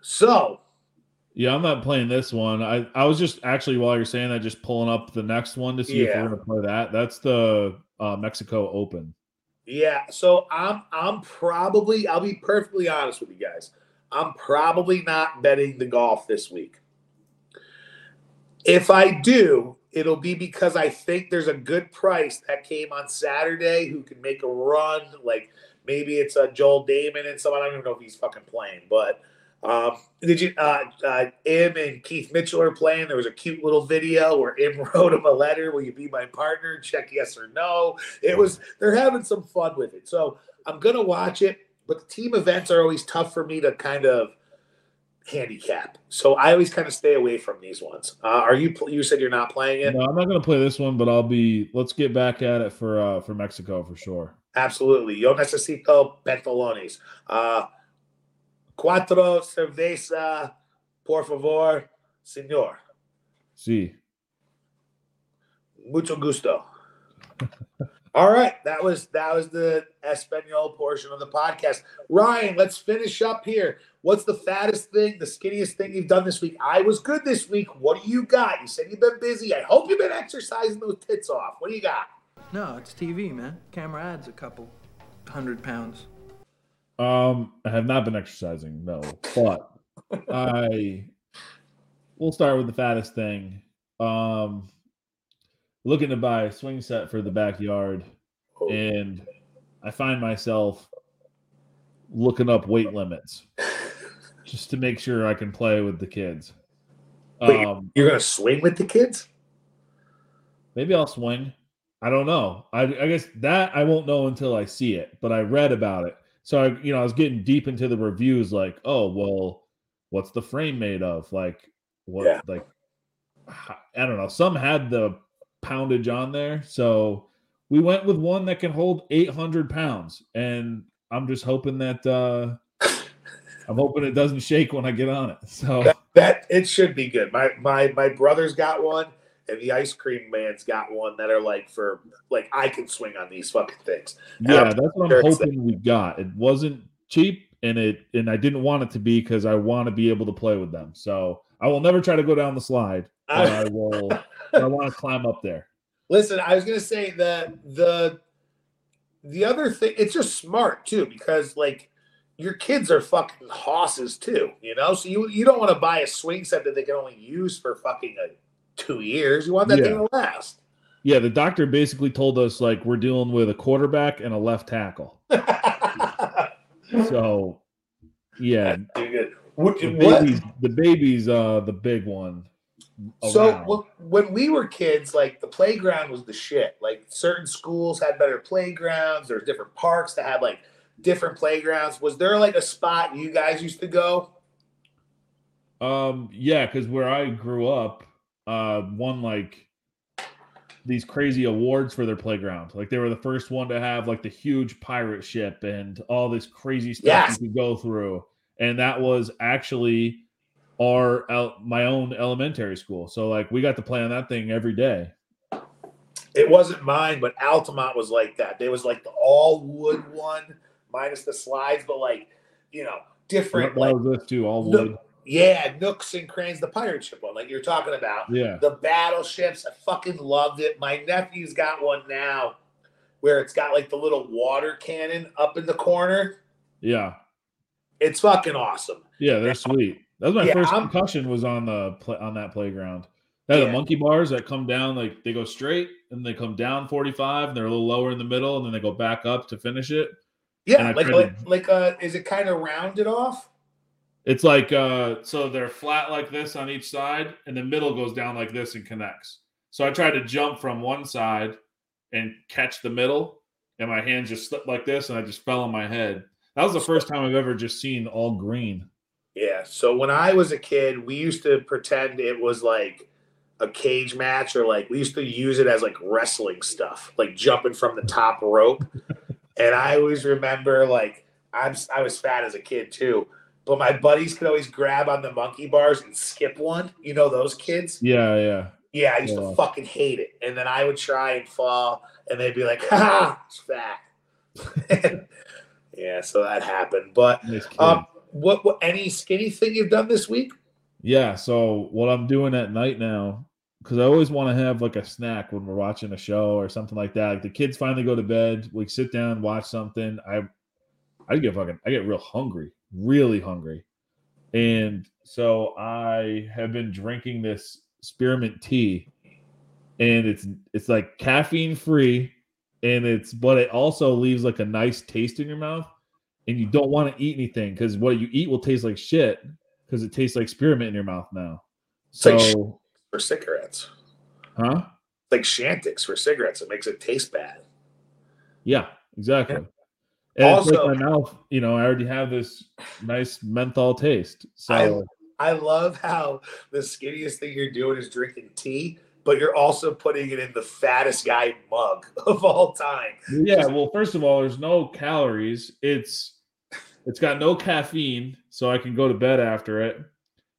So Yeah, I'm not playing this one. I, I was just actually while you're saying that, just pulling up the next one to see if we're gonna play that. That's the uh, Mexico Open. Yeah, so I'm I'm probably I'll be perfectly honest with you guys. I'm probably not betting the golf this week. If I do, it'll be because I think there's a good price that came on Saturday who can make a run. Like maybe it's a Joel Dahmen and someone. I don't even know if he's fucking playing, but um, did you? Uh, uh, Im and Keith Mitchell are playing. There was a cute little video where Im wrote him a letter. Will you be my partner? Check yes or no. It was they're having some fun with it. So I'm gonna watch it. But the team events are always tough for me to kind of handicap. So I always kind of stay away from these ones. Uh, are you? You said you're not playing it. No, I'm not gonna play this one, but I'll be. Let's get back at it for uh for Mexico for sure. Absolutely. Yo necesito pantalones. Uh, cuatro cerveza, por favor, señor. Sí. Mucho gusto. All right, that was that was the Espanol portion of the podcast. Ryan, let's finish up here. What's the fattest thing, the skinniest thing you've done this week? I was good this week. What do you got? You said you've been busy. I hope you've been exercising those tits off. What do you got? No, it's TV, man. Camera adds a couple hundred pounds. Um, I have not been exercising, no, but I we'll start with the fattest thing. Um, looking to buy a swing set for the backyard, Oh, and I find myself looking up weight limits just to make sure I can play with the kids. Wait. Um, You're gonna swing with the kids? maybe I'll swing. I don't know. I, I guess that I won't know until I see it, but I read about it. So I, you know, I was getting deep into the reviews, like, oh, well, what's the frame made of? Like, what, Yeah. like, I don't know. Some had the poundage on there, so we went with one that can hold 800 pounds, and I'm just hoping that uh I'm hoping it doesn't shake when I get on it. So That, that it should be good. My my my brother's got one, and the ice cream man's got one that are like for like I can swing on these fucking things. yeah, I'm that's what sure I'm hoping we got. It wasn't cheap, and it and I didn't want it to be because I want to be able to play with them. So I will never try to go down the slide, but I will. I want to climb up there. Listen, I was gonna say that the the other thing, it's just smart too because like your kids are fucking hosses too, you know. So you you don't want to buy a swing set that they can only use for fucking uh two years. You want that thing to last. Yeah, the doctor basically told us like we're dealing with a quarterback and a left tackle. So yeah, the baby's the baby's uh the big one. So around. wh- when we were kids, like the playground was the shit. Like certain schools had better playgrounds. There's different parks that had like different playgrounds. Was there like a spot you guys used to go? Um, yeah, because where I grew up, uh, won like these crazy awards for their playground. Like they were the first one to have like the huge pirate ship and all this crazy stuff Yes. you could go through. And that was actually our el- my own elementary school. So like we got to play on that thing every day. It wasn't mine, but Altamont was like that. There was like the all wood one, minus the slides, but like you know different That like was this too, all No- wood. yeah nooks and cranes. The pirate ship one, like you're talking about. Yeah. the battleships. I fucking loved it. My nephew's got one now where it's got like the little water cannon up in the corner. Yeah. It's fucking awesome. Yeah, they're sweet. That was my Yeah, first I'm- concussion was on the play, on that playground. They had Yeah. the monkey bars that come down like they go straight and they come down 45 and they're a little lower in the middle and then they go back up to finish it. Yeah, like like, to- like uh is it kind of rounded off? It's like uh so they're flat like this on each side and the middle goes down like this and connects. So I tried to jump from one side and catch the middle and my hands just slipped like this and I just fell on my head. That was the first time I've ever just seen all green. Yeah. So when I was a kid, we used to pretend it was like a cage match or like we used to use it as like wrestling stuff, like jumping from the top rope. and I always remember like I'm I was fat as a kid too, but my buddies could always grab on the monkey bars and skip one. You know those kids? Yeah, yeah. Yeah, I used Yeah. to fucking hate it. And then I would try and fall, and they'd be like, "Ha, it's fat." yeah, so that happened. But um, what, what any skinny thing you've done this week? Yeah. So what I'm doing at night now, because I always want to have like a snack when we're watching a show or something like that. Like the kids finally go to bed, we sit down, watch something. I, I get fucking, I get real hungry, really hungry, and so I have been drinking this spearmint tea, and it's it's like caffeine free, and it's but it also leaves like a nice taste in your mouth, and you don't want to eat anything because what you eat will taste like shit because it tastes like spearmint in your mouth now. It's like So, For cigarettes, huh? it's like Chantix for cigarettes. It makes it taste bad. Yeah, exactly. And Also- like my mouth, you know, I already have this nice menthol taste. So I love how the skinniest thing you're doing is drinking tea, but you're also putting it in the fattest guy mug of all time. yeah, well, first of all, there's no calories. It's it's got no caffeine, so I can go to bed after it,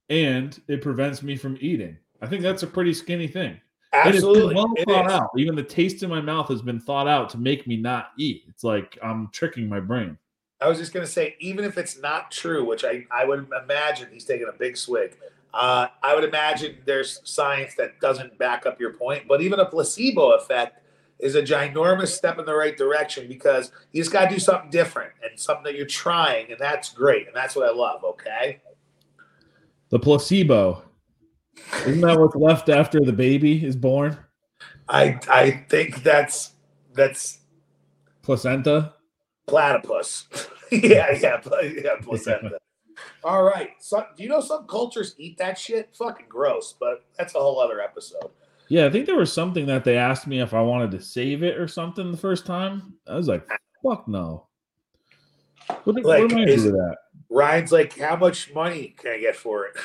and it prevents me from eating. I think that's a pretty skinny thing. And it's been Absolutely. well thought out. Even the taste in my mouth has been thought out to make me not eat. It's like I'm tricking my brain. I was just gonna say, even if it's not true, which I, I would imagine he's taking a big swig. Uh, I would imagine there's science that doesn't back up your point, but even a placebo effect is a ginormous step in the right direction because you just gotta do something different and something that you're trying, and that's great, and that's what I love. Okay. The placebo. Isn't that what's left after the baby is born? I I think that's that's Placenta? platypus. yeah, yeah, yeah, placenta. All right. So, do you know some cultures eat that shit? Fucking gross, but that's a whole other episode. Yeah, I think there was something that they asked me if I wanted to save it or something the first time. I was like, fuck no. What, Like, what am I is- do that? Ryan's like, how much money can I get for it?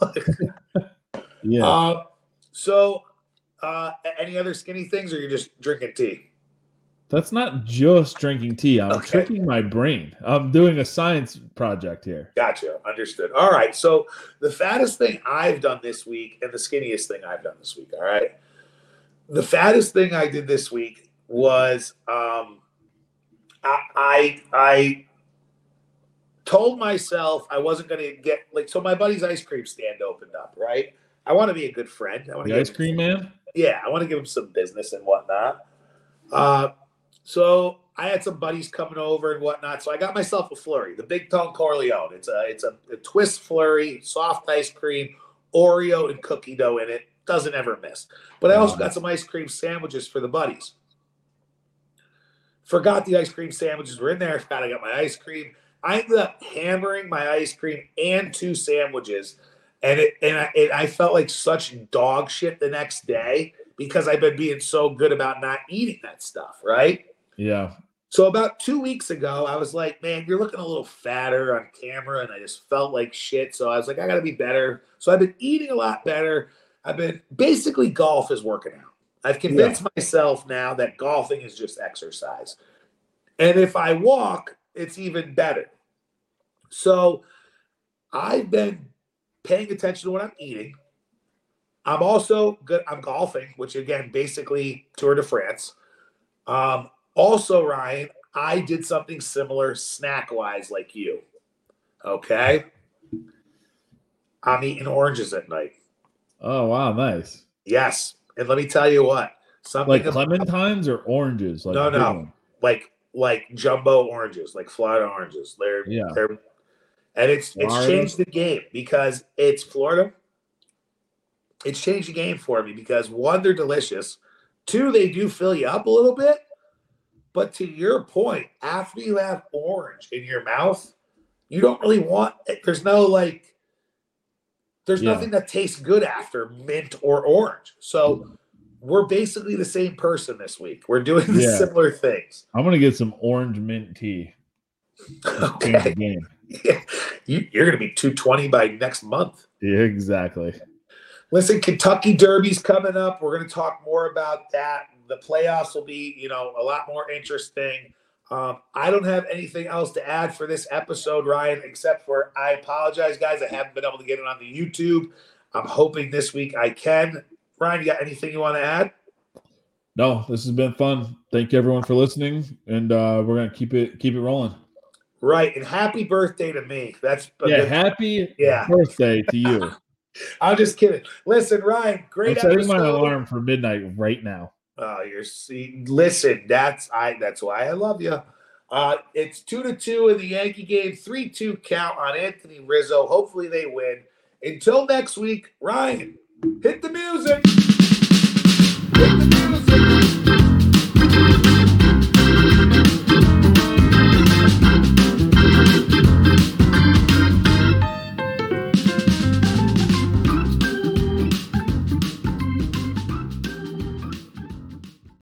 Yeah. Uh, so, uh, any other skinny things, or you're just drinking tea? That's not just drinking tea. I'm Okay. tricking my brain. I'm doing a science project here. Gotcha. Understood. All right. So the fattest thing I've done this week and the skinniest thing I've done this week. All right. The fattest thing I did this week was um, I, I I told myself I wasn't going to get like so. My buddy's ice cream stand opened up. Right. I want to be a good friend. I want The to ice cream man? yeah, I want to give him some business and whatnot. Uh, so I had some buddies coming over and whatnot. So I got myself a flurry, the Big Tone Corleone. It's a it's a, a twist flurry, soft ice cream, Oreo and cookie dough in it. Doesn't ever miss. But I also got some ice cream sandwiches for the buddies. Forgot the ice cream sandwiches were in there. Forgot I got my ice cream. I ended up hammering my ice cream and two sandwiches, and it and I, it, I felt like such dog shit the next day because I've been being so good about not eating that stuff, right? Yeah. So about two weeks ago, I was like, "Man, you're looking a little fatter on camera," and I just felt like shit. So I was like, "I got to be better." So I've been eating a lot better. I've been basically golf is working out. I've convinced myself now that golfing is just exercise, and if I walk, it's even better. So I've been paying attention to what I'm eating. I'm also good. I'm golfing, which again, basically Tour de France. Um, also, Ryan, I did something similar snack wise like you. Okay. I'm eating oranges at night. Oh wow, nice. Yes. And let me tell you what, something Like about- clementines or oranges? Like No, no. like like jumbo oranges, like Florida oranges. They're Yeah. they're and it's it's changed the game because it's Florida. It's changed the game for me because one, they're delicious. Two, they do fill you up a little bit. But to your point, after you have orange in your mouth, you don't really want eh, there's no like there's Yeah. nothing that tastes good after mint or orange. So we're basically the same person this week. We're doing the Yeah. similar things. I'm gonna get some orange mint tea. Okay. game. you, you're going to be 220 by next month. Yeah, exactly. Listen, Kentucky Derby's coming up. We're going to talk more about that. The playoffs will be, you know, a lot more interesting. Um, I don't have anything else to add for this episode, Ryan, except for I apologize, guys. I haven't been able to get it on the YouTube. I'm hoping this week I can. Ryan, you got anything you want to add? No, this has been fun. Thank you everyone for listening, and uh, we're gonna keep it keep it rolling. Right, and happy birthday to me. That's a Yeah, good- happy yeah. birthday to you. I'm just kidding. Listen, Ryan, great. I'm setting my alarm for midnight right now. Oh, you're see. Listen, that's I. That's why I love you. Uh, it's two to two in the Yankee game. Three two count on Anthony Rizzo. Hopefully they win. Until next week, Ryan, hit the music.